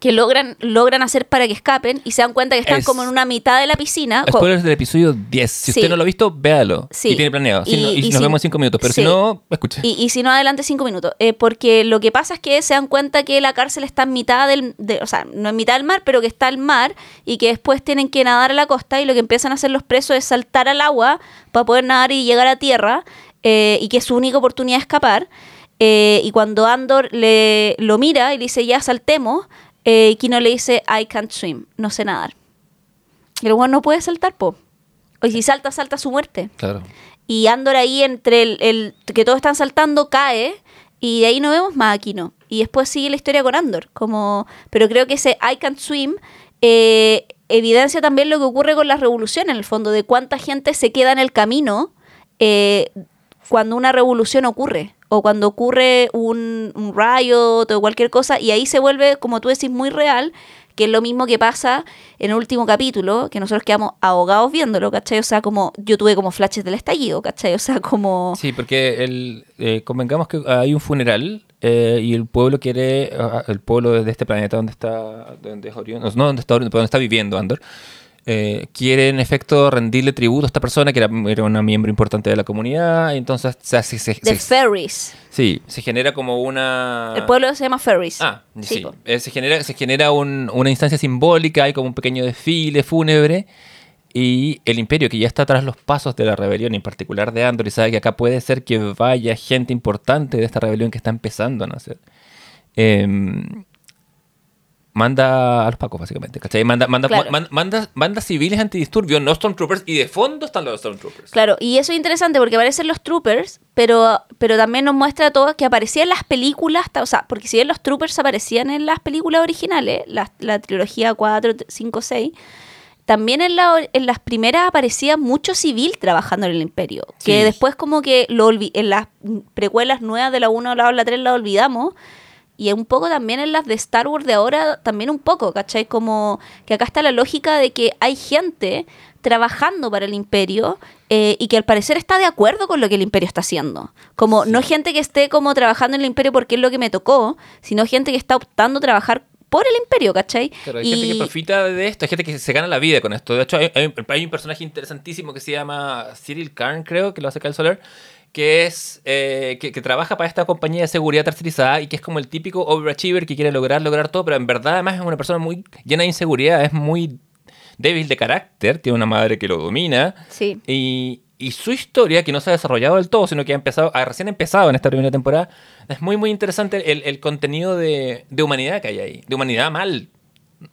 Que logran, logran hacer para que escapen y se dan cuenta que están Es- como en una mitad de la piscina. Spoilers del episodio 10. Si Sí. usted no lo ha visto, véalo. Sí. Y tiene planeado. Si Y- no- y y nos si- vemos en 5 minutos. Pero sí. si no, escuche. Y, y si no, adelante cinco minutos. Eh, porque lo que pasa es que se dan cuenta que la cárcel está en mitad del... de- o sea, no en mitad del mar, pero que está el mar y que después tienen que nadar a la costa y lo que empiezan a hacer los presos es saltar al agua para poder nadar y llegar a tierra eh, y que es su única oportunidad de escapar. Eh, y cuando Andor le, lo mira y le dice, ya saltemos, eh, Kino le dice, I can't swim, no sé nadar. Y el weón no puede saltar, po. O si salta, salta a su muerte. Claro. Y Andor ahí entre el, el que todos están saltando cae y de ahí no vemos más a Kino. Y después sigue la historia con Andor. Como, pero creo que ese I can't swim eh, evidencia también lo que ocurre con la revolución en el fondo, de cuánta gente se queda en el camino eh, cuando una revolución ocurre. O cuando ocurre un, un riot o cualquier cosa, y ahí se vuelve, como tú decís, muy real, que es lo mismo que pasa en el último capítulo, que nosotros quedamos ahogados viéndolo, ¿cachai? O sea, como yo tuve como flashes del estallido, ¿cachai? O sea, como... Sí, porque el, eh, convengamos que hay un funeral eh, y el pueblo quiere, ah, el pueblo de este planeta donde está, donde es Orión, no, donde está donde está viviendo Andor, eh, quiere en efecto rendirle tributo a esta persona que era, era una miembro importante de la comunidad. Y entonces se, hace- se- De se- Ferris. sí, se genera como una... El pueblo se llama Ferris. Ah, sí. po. Eh, se genera, se genera un- una instancia simbólica, hay como un pequeño desfile fúnebre. Y el imperio, que ya está tras los pasos de la rebelión, en particular de Andor, y sabe que acá puede ser que vaya gente importante de esta rebelión que está empezando a nacer. em, manda a los pacos, básicamente. ¿cachai? Manda, manda, Claro. man- manda, manda civiles antidisturbios, no Stormtroopers, y de fondo están los Stormtroopers. Claro, y eso es interesante porque aparecen los troopers, pero, pero también nos muestra todo que aparecían en las películas, o sea, porque si bien los troopers aparecían en las películas originales, la, la trilogía 4, 5, 6, también en, la, en las primeras aparecía mucho civil trabajando en el imperio, que después como que lo en las precuelas nuevas de la 1, la 2, la 3 la olvidamos. Y un poco también en las de Star Wars de ahora, también un poco, ¿cachai? Como que acá está la lógica de que hay gente trabajando para el imperio eh, y que al parecer está de acuerdo con lo que el imperio está haciendo. Como no gente que esté como trabajando en el imperio porque es lo que me tocó, sino gente que está optando a trabajar por el imperio, ¿cachai? Claro, hay gente que Y- profita de esto, hay gente que se gana la vida con esto. De hecho, hay, hay- hay un personaje interesantísimo que se llama Cyril Karn, creo, que lo hace Kyle Solar, que es eh, que, que trabaja para esta compañía de seguridad tercerizada y que es como el típico overachiever que quiere lograr, lograr todo, pero en verdad además es una persona muy llena de inseguridad, es muy débil de carácter, tiene una madre que lo domina. Sí. Y, y su historia, que no se ha desarrollado del todo, sino que ha empezado, ha recién empezado en esta primera temporada, es muy, muy interesante el, el contenido de, de humanidad que hay ahí. De humanidad mal.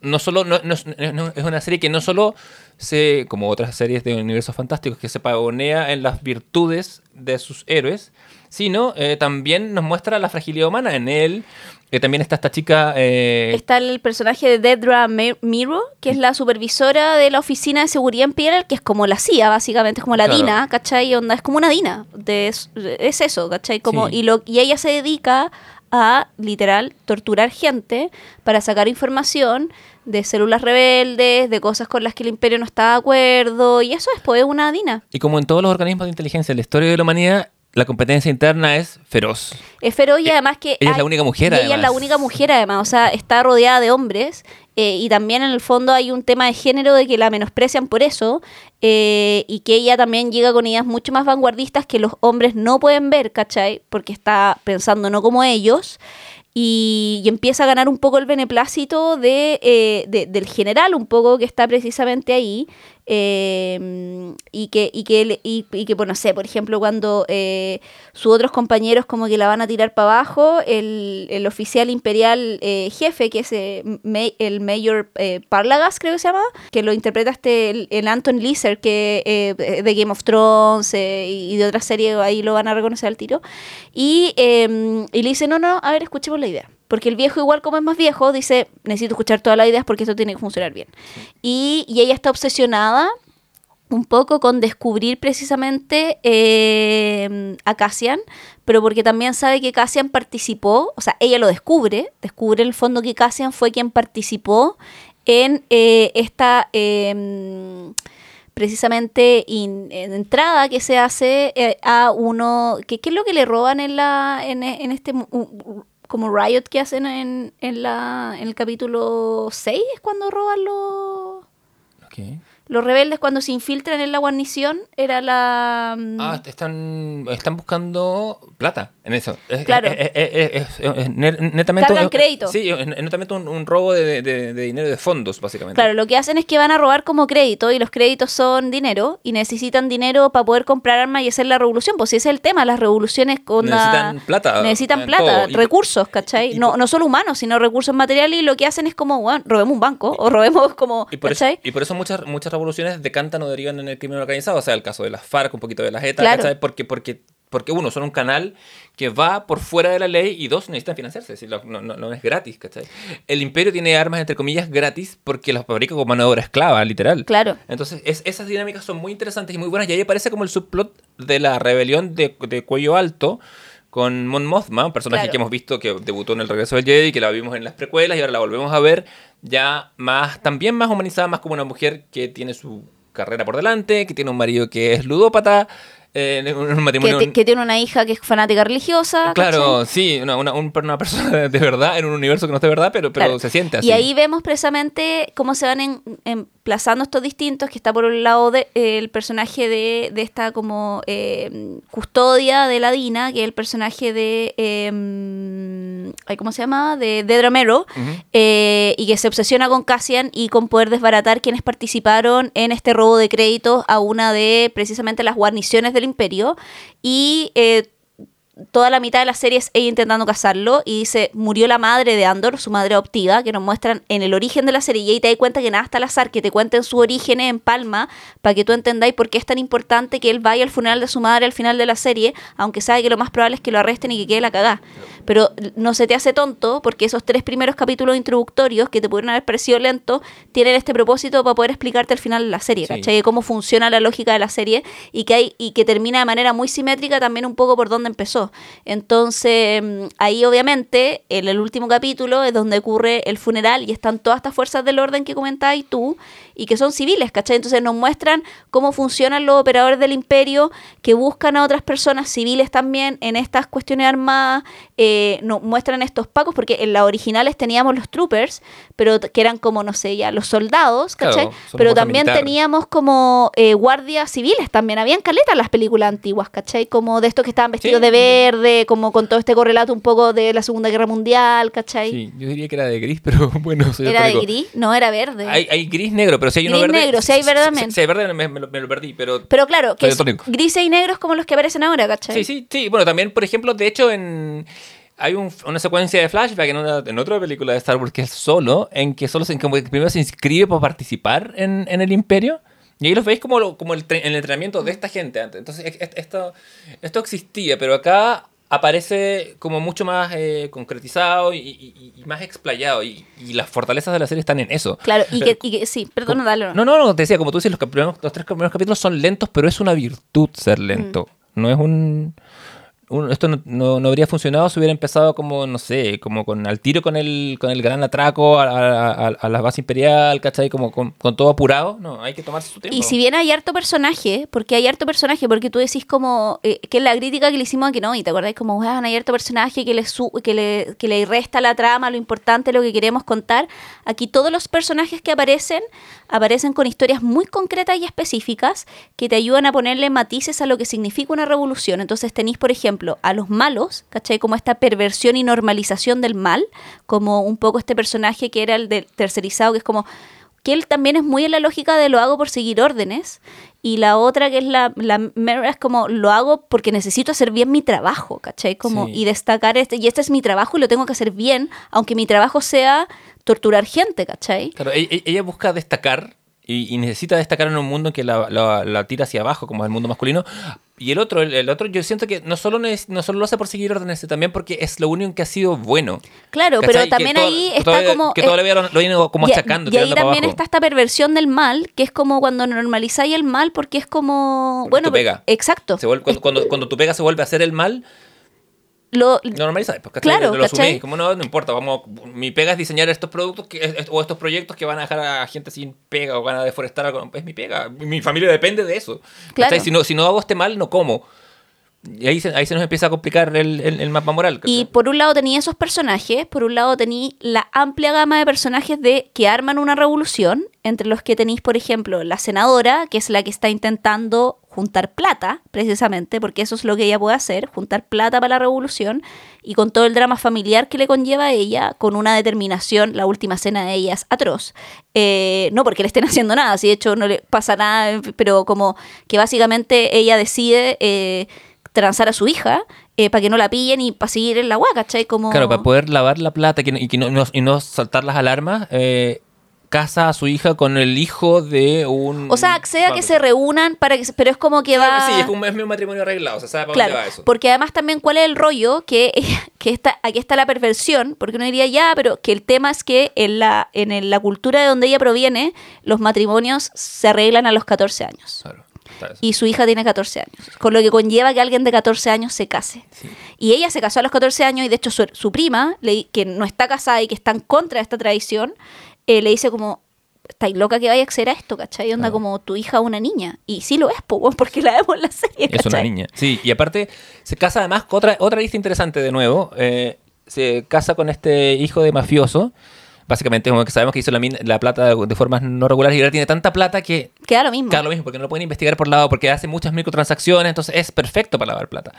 No solo, no, no- no- es una serie que no solo se, como otras series de universos fantásticos, que se pavonea en las virtudes de sus héroes, sino eh, también nos muestra la fragilidad humana en él. Que también está esta chica. eh, Está el personaje de Dedra Mi- Miro, que es la supervisora de la Oficina de Seguridad Imperial, que es como la CIA, básicamente, es como la Claro. DINA, ¿cachai? Onda, es como una DINA, de, es eso, ¿cachai? Como, Sí. y, lo, y ella se dedica a, literal, torturar gente para sacar información de células rebeldes, de cosas con las que el imperio no está de acuerdo, y eso es, pues, es una DINA. y como en todos los organismos de inteligencia de la historia de la humanidad, la competencia interna es feroz. Es feroz y además que... Eh, ella es la única mujer, y Ella es la única mujer además, o sea, está rodeada de hombres eh, y también en el fondo hay un tema de género de que la menosprecian por eso eh, y que ella también llega con ideas mucho más vanguardistas que los hombres no pueden ver, ¿cachai? Porque está pensando no como ellos. Y, empieza a ganar un poco el beneplácito de, eh, de- del general, un poco que está precisamente ahí. Eh, y que, y que, él- y, que, pues, no sé, por ejemplo, cuando eh, sus otros compañeros como que la van a tirar para abajo, el, el oficial imperial eh, jefe, que es eh, el Mayor Parlagas, creo que se llama, que lo interpreta este, el, Anton Leeser, que de Game of Thrones y de otras series, ahí lo van a reconocer al tiro. Y, eh, y le dice, no, no, a ver, escuchemos la idea. Porque el viejo, igual como es más viejo, dice, necesito escuchar todas las ideas porque esto tiene que funcionar bien. Y, y ella está obsesionada un poco con descubrir precisamente eh, a Cassian, pero porque también sabe que Cassian participó, o sea, ella lo descubre, descubre en el fondo que Cassian fue quien participó en eh, esta eh, precisamente in- en entrada que se hace eh, a uno, que, ¿qué es lo que le roban en la en, en este mu- u- como riot que hacen en, en la en el capítulo 6 es cuando roban los. Los rebeldes cuando se infiltran en la guarnición era la... mm, Ah, están, están buscando plata en eso. Es, Claro. es, netamente. Cargan crédito. Sí, es netamente un, un robo de, de- de dinero de fondos, básicamente. Claro, lo que hacen es que van a robar como crédito y los créditos son dinero y necesitan dinero para poder comprar armas y hacer la revolución. Pues si ese es el tema, las revoluciones con Necesitan plata, Necesitan plata, todo. Y- recursos, ¿cachai? y- y no, no solo humanos, sino recursos materiales y lo que hacen es como, bueno, robemos un banco o robemos como, Y por, eso, y por eso muchas, muchas revoluciones decantan o derivan en el crimen organizado. O sea, el caso de las FARC, un poquito de las ETA, Claro. ¿cachai? Porque, porque, porque uno, son un canal que va por fuera de la ley y dos, necesitan financiarse. Es decir, no, no- no es gratis, ¿cachai? El imperio tiene armas, entre comillas, gratis porque las fabrica con mano de obra esclava, literal. Claro. Entonces, es- esas dinámicas son muy interesantes y muy buenas. Y ahí aparece como el subplot de la rebelión de, de cuello alto con Mon Mothma, un personaje Claro. que hemos visto que debutó en El Regreso del Jedi, que la vimos en las precuelas y ahora la volvemos a ver ya más, también más humanizada, más como una mujer que tiene su carrera por delante, que tiene un marido que es ludópata, eh, Que, matrimonio. te- que tiene una hija que es fanática religiosa. Claro, sí, una, una, un- una persona de verdad en un universo que no es de verdad, pero, pero Claro. se siente así. Y ahí vemos precisamente cómo se van en- emplazando estos distintos, que está por un lado de- el personaje de, de esta como eh, custodia de la Dina, que es el personaje de... ay, ¿Cómo se llama? De Dedra Mero, Ujú. eh, y que se obsesiona con Cassian y con poder desbaratar quienes participaron en este robo de créditos a una de precisamente las guarniciones del imperio. Y... eh, toda la mitad de la serie es ella intentando casarlo y dice, murió la madre de Andor, su madre adoptiva, que nos muestran en el origen de la serie y ahí te das cuenta que nada está al azar, que te cuenten sus orígenes en Palma para que tú entendáis por qué es tan importante que él vaya al funeral de su madre al final de la serie, aunque sabe que lo más probable es que lo arresten y que quede la cagá. Pero no se te hace tonto porque esos tres primeros capítulos introductorios que te pudieron haber parecido lentos tienen este propósito para poder explicarte al final de la serie, Sí. ¿cachai? Cómo funciona la lógica de la serie y que hay y que termina de manera muy simétrica también un poco por donde empezó. Entonces, mm, ahí obviamente, en el último capítulo es donde ocurre el funeral y están todas estas fuerzas del orden que comentabas tú y que son civiles, ¿cachai? Entonces nos muestran cómo funcionan los operadores del imperio que buscan a otras personas civiles también en estas cuestiones armadas, eh, nos muestran estos pacos, porque en las originales teníamos los troopers, pero que eran como, no sé, ya los soldados, ¿cachai? Claro, pero también militar. teníamos como eh, guardias civiles, también habían caletas en las películas antiguas, ¿cachai? Como de estos que estaban vestidos Sí. de verde, como con todo este correlato un poco de la Segunda Guerra Mundial, ¿cachai? Sí, yo diría que era de gris, pero bueno, soy Era de gris, no era verde. Hay, hay gris negro, pero si hay uno Gris verde. negro, si hay verde también. Si hay verde, me, me lo, me lo perdí, pero. Pero claro, que grises y negros como los que aparecen ahora, ¿cachai? Sí, sí, sí. Bueno, también, por ejemplo, de hecho, en. Hay un- una secuencia de flashback en, una- en otra película de Star Wars que es solo, en que solo se, como que primero se inscribe para participar en, en el Imperio. Y ahí los veis como, como el, el entrenamiento de esta gente antes. Entonces, es- es- esto, esto existía, pero acá aparece como mucho más eh, concretizado y, y- y más explayado. Y, y las fortalezas de la serie están en eso. Claro, y que, que- sí, perdón, dale. No, no, no, te decía, como tú dices, los, tres primeros capítulos son lentos, pero es una virtud ser lento. No es un... un- esto no, no- habría funcionado si hubiera empezado como, no sé, como con al tiro con el, con el gran atraco a, a- a- a la base imperial, ¿cachai? Como con, todo apurado. No, hay que tomarse su tiempo. Y si bien hay harto personaje, porque hay harto personaje, porque tú decís como eh, que es la crítica que le hicimos a y te acordás como, weón, hay harto personaje que le, su que, le, que le resta la trama, lo importante, lo que queremos contar. Aquí todos los personajes que aparecen, aparecen con historias muy concretas y específicas que te ayudan a ponerle matices a lo que significa una revolución. Entonces tenéis, por ejemplo, a los malos, ¿cachai? Como esta perversión y normalización del mal, como un poco este personaje que era el del tercerizado, que es como que él también es muy en la lógica de lo hago por seguir órdenes. Y la otra que es la, la Mera es como lo hago porque necesito hacer bien mi trabajo, ¿cachai? Como, Sí. Y destacar este, y este es mi trabajo y lo tengo que hacer bien, aunque mi trabajo sea torturar gente, ¿cachai? Claro, e- e- ella busca destacar y, y necesita destacar en un mundo que la, la- la tira hacia abajo, como el mundo masculino. Y el otro, el, el otro, yo siento que no solo, no solo lo hace por seguir órdenes, también porque es lo único que ha sido bueno. Claro, ¿Cachai? pero también todo- ahí está como... Que todavía lo, lo viene como y, achacando, y ahí tirando para también abajo. está esta perversión del mal, que es como cuando normalizáis el mal, porque es como... Porque bueno, tu pega. Exacto. Se vuelve- cuando, cuando, cuando tu pega se vuelve a hacer el mal, Lo, normalizas. Pues. Claro, lo asumís. Como no, no importa, vamos, mi pega es diseñar estos productos que, es- o estos proyectos que van a dejar a gente sin pega o van a deforestar. algo. Es mi pega. Mi familia depende de eso. Claro. Si, no, si no hago este mal, no como. Y ahí se, ahí se nos empieza a complicar el, el- el mapa moral. ¿cachai? Y por un lado tenía esos personajes, por un lado tenía la amplia gama de personajes de que arman una revolución, entre los que tenéis, por ejemplo, la senadora, que es la que está intentando juntar plata, precisamente, porque eso es lo que ella puede hacer, juntar plata para la revolución, y con todo el drama familiar que le conlleva a ella, con una determinación, la última cena de ella es atroz. Eh, no porque le estén haciendo nada, si de hecho no le pasa nada, pero como que básicamente ella decide... eh, transar a su hija eh, para que no la pillen y para seguir en la agua, ¿cachai? Como... Claro, para poder lavar la plata y, que no, no- y no saltar las alarmas, eh, casa a su hija con el hijo de un... O sea, accede a que se reúnan para que pero es como que va Sí, es, como, es mi matrimonio arreglado, o sea, ¿sabe para Claro, dónde va eso? porque además también cuál es el rollo que, que está, aquí está la perversión, porque uno diría ya, pero que el tema es que en la, en la cultura de donde ella proviene, los matrimonios se arreglan a los 14 años. Claro. Y su hija tiene 14 años, con lo que conlleva que alguien de 14 años se case. Sí. Y ella se casó a los 14 años y de hecho su, su prima, le- que no está casada y que está en contra de esta tradición, eh, le dice como, estáis loca que vaya a acceder a esto, ¿cachai? Onda como tu hija una niña. Y sí lo es, po, porque la vemos en la serie, Es una niña. Sí, y aparte se casa además con otra, otra lista interesante de nuevo. eh, se casa con este hijo de mafioso. Básicamente, como que sabemos que hizo la, la plata de, formas no regulares y ahora tiene tanta plata que Queda lo mismo. Claro, lo mismo, porque no lo pueden investigar por lado, porque hace muchas microtransacciones, entonces es perfecto para lavar plata.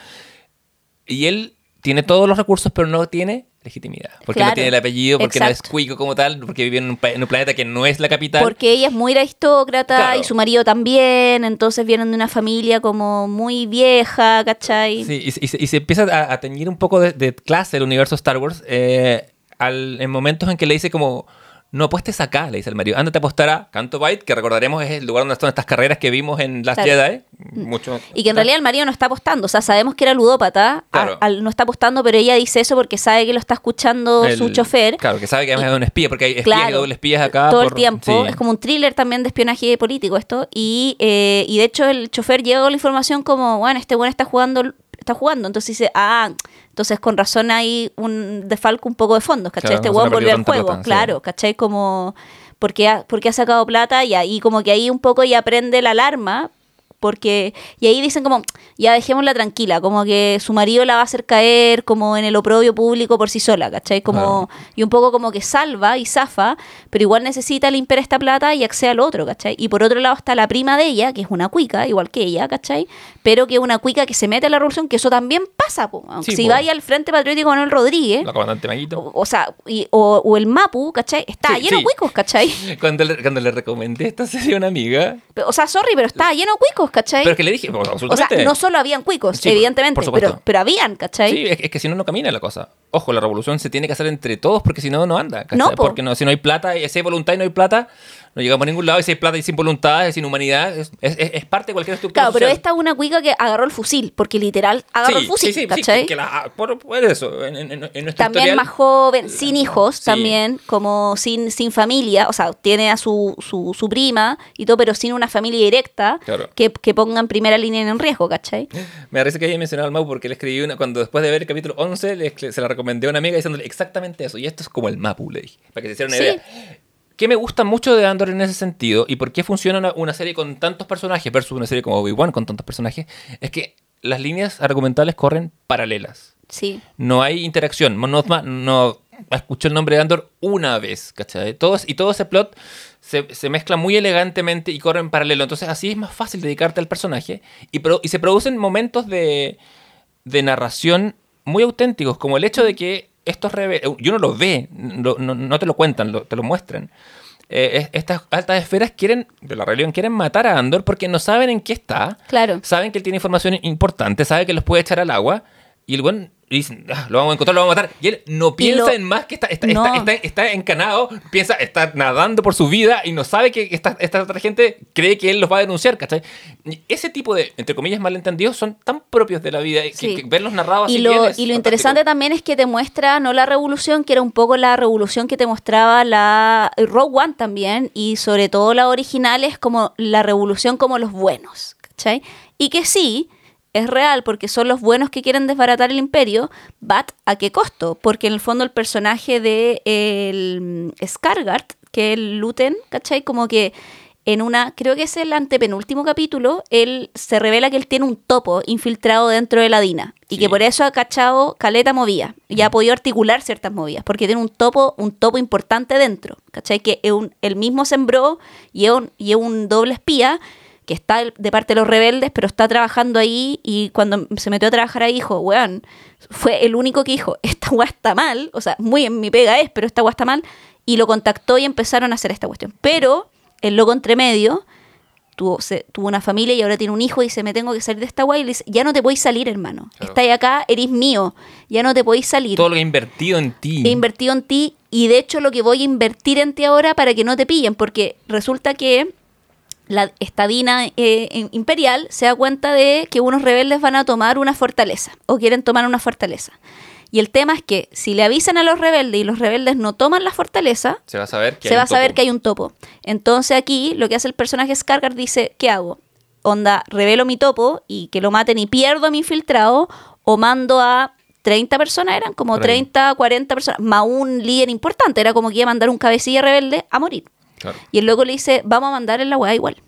Y él tiene todos los recursos, pero no tiene legitimidad. Porque Claro, no tiene el apellido, porque no es exacto. cuico como tal, porque vive en un, en un planeta que no es la capital. Porque ella es muy aristócrata Claro. y su marido también, entonces vienen de una familia como muy vieja, ¿cachai? Sí, y, se- y se, y se empieza a, a teñir un poco de, de clase el universo Star Wars eh, al- en momentos en que le dice como... No apuestes acá, le dice el marido. Ándate a apostar a Canto Bight, que recordaremos es el lugar donde están estas carreras que vimos en Las Claro. Jedi. Mucho, Y que en realidad el marido no está apostando, o sea, sabemos que era ludópata, a- Claro. no está apostando, pero ella dice eso porque sabe que lo está escuchando su el- chofer. Claro, que sabe que además es un espía, porque hay espías Claro. y doble espías acá. todo el por- tiempo. sí. Es como un thriller también de espionaje político esto. Y, eh, y de hecho el chofer llega con la información como, bueno, este bueno está jugando, está jugando. Entonces dice, ah, entonces con razón hay un defalco un poco de fondos, ¿cachai? Claro, este ha volvió al juego, plata, sí. claro, ¿cachai? Como, porque ha, porque ha sacado plata y ahí como que ahí un poco ya prende la alarma. Porque, y ahí dicen como, ya dejémosla tranquila, como que su marido la va a hacer caer como en el oprobio público por sí sola, ¿cachai? Como, y un poco como que salva y zafa, pero igual necesita limpiar esta plata y accede al otro, ¿cachai? Y por otro lado está la prima de ella, que es una cuica, igual que ella, ¿cachai? Pero que es una cuica que se mete a la revolución, que eso también pasa, po. Aunque Sí, si po. vaya al Frente Patriótico Manuel Rodríguez, La comandante Maguito. o, o sea, y- o, o el Mapu, ¿cachai? Está Sí, lleno sí. cuicos, ¿cachai? Cuando le, cuando le recomendé esta serie a una amiga. O sea, sorry, pero está lleno de cuicos, ¿cachai? Pero es que le dije, o sea, no solo habían cuicos, Sí, evidentemente, por pero, pero habían, ¿cachai? Sí, es, es que si no, no camina la cosa. Ojo, la revolución se tiene que hacer entre todos porque si no, no anda. ¿cachai? No, po. porque no, si no hay plata, y si hay voluntad y no hay plata, no llegamos a ningún lado. Y si hay plata y sin voluntad, sin humanidad, es, es- es parte de cualquier estructura Claro, pero esta es una cuica que agarró el fusil, porque literal agarró Sí, el fusil, sí, sí, ¿cachai? que la- por, por eso, en, en- en nuestro también historial- más joven, sin hijos, también, como sin, sin familia, o sea, tiene a su, su, su prima y todo, pero sin una familia directa Claro. que, que ponga en primera línea en riesgo, ¿cachai? Me parece que haya mencionado al Mau porque le escribí una, cuando después de ver el capítulo 11, le se la recomendé a una amiga diciéndole exactamente eso. Y esto es como el Mapu, le dije, para que se hiciera una Sí. idea. ¿Qué me gusta mucho de Andor en ese sentido y por qué funciona una, una serie con tantos personajes versus una serie como Obi-Wan con tantos personajes? Es que las líneas argumentales corren paralelas. Sí. No hay interacción. Mon Mothma no escuchó el nombre de Andor una vez, ¿cachai? Todos, y todo ese plot se, se mezcla muy elegantemente y corre en paralelo. Entonces así es más fácil dedicarte al personaje y, pro- y se producen momentos de, de narración muy auténticos, como el hecho de que estos rebeldes, y uno lo ve, no, no- no te lo cuentan, lo- te lo muestran. Eh, es- estas altas esferas quieren, de la rebelión, quieren matar a Andor porque no saben en qué está, Claro. saben que él tiene información importante, sabe que los puede echar al agua, y el buen dice, "Ah, lo vamos a encontrar, lo vamos a matar. Y él no piensa lo- en más que está, está, No. está, está, está encanado, piensa, está nadando por su vida y no sabe que esta, esta otra gente cree que él los va a denunciar, ¿cachai? Y ese tipo de, entre comillas, malentendidos son tan propios de la vida que, Sí. que verlos narrados Y así lo, bien es y lo fantástico. interesante también es que te muestra no la revolución, que era un poco la revolución que te mostraba la Rogue One también, y sobre todo la original es como la revolución como los buenos, ¿cachai? Y que sí, es real porque son los buenos que quieren desbaratar el imperio, but ¿a qué costo? Porque en el fondo el personaje de el Skargard, que es el Luten, ¿cachai? Como que en una, creo que es el antepenúltimo capítulo, él se revela que él tiene un topo infiltrado dentro de la Dina y Sí. que por eso ha cachado caleta movía y ha podido articular ciertas movidas, porque tiene un topo, un topo importante dentro, ¿cachai? Que es un, él mismo sembró y es un, y es un doble espía que está de parte de los rebeldes, pero está trabajando ahí y cuando se metió a trabajar ahí dijo, weón, fue el único que dijo, esta weá está mal, o sea, muy en mi pega es, pero esta weá está mal, y lo contactó y empezaron a hacer esta cuestión. Pero el loco entre medio tuvo, se- tuvo una familia y ahora tiene un hijo y dice, me tengo que salir de esta weá y le dice, ya no te podéis salir, hermano, Claro. estáis acá, eres mío, ya no te podéis salir. Todo lo que he invertido en ti. He invertido en ti y de hecho lo que voy a invertir en ti ahora para que no te pillen, porque resulta que la estadina eh, imperial se da cuenta de que unos rebeldes van a tomar una fortaleza o quieren tomar una fortaleza. Y el tema es que si le avisan a los rebeldes y los rebeldes no toman la fortaleza, se va a saber que se hay va un saber topo. que hay un topo. Entonces aquí lo que hace el personaje Skargar dice, ¿qué hago? Onda, revelo mi topo y que lo maten y pierdo a mi infiltrado o mando a 30 personas, eran como Por ahí. 30, 40 personas, más un líder importante, era como que iba a mandar un cabecilla rebelde a morir. Claro. Y el loco le dice, vamos a mandar en la weá igual.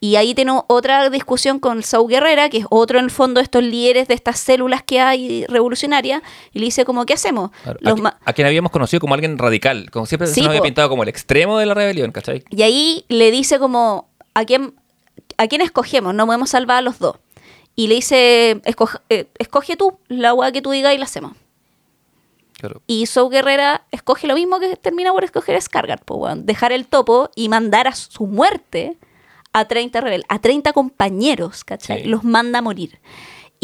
Y ahí tenemos otra discusión con Saúl Guerrera, que es otro en el fondo de estos líderes de estas células que hay revolucionarias, y le dice como, ¿qué hacemos? Claro. Los a, quien habíamos conocido como alguien radical, como siempre Sí, se nos había pintado como el extremo de la rebelión, ¿cachai? Y ahí le dice como, ¿a quién, ¿a quién escogemos? No podemos salvar a los dos. Y le dice, "Escoge- eh, escoge tú la weá que tú digas y la hacemos. Claro. Y Sou Guerrera escoge lo mismo que termina por escoger Skargard, po, dejar el topo y mandar a su muerte a 30 rebeldes, a 30 compañeros, ¿cachai? Sí. Los manda a morir.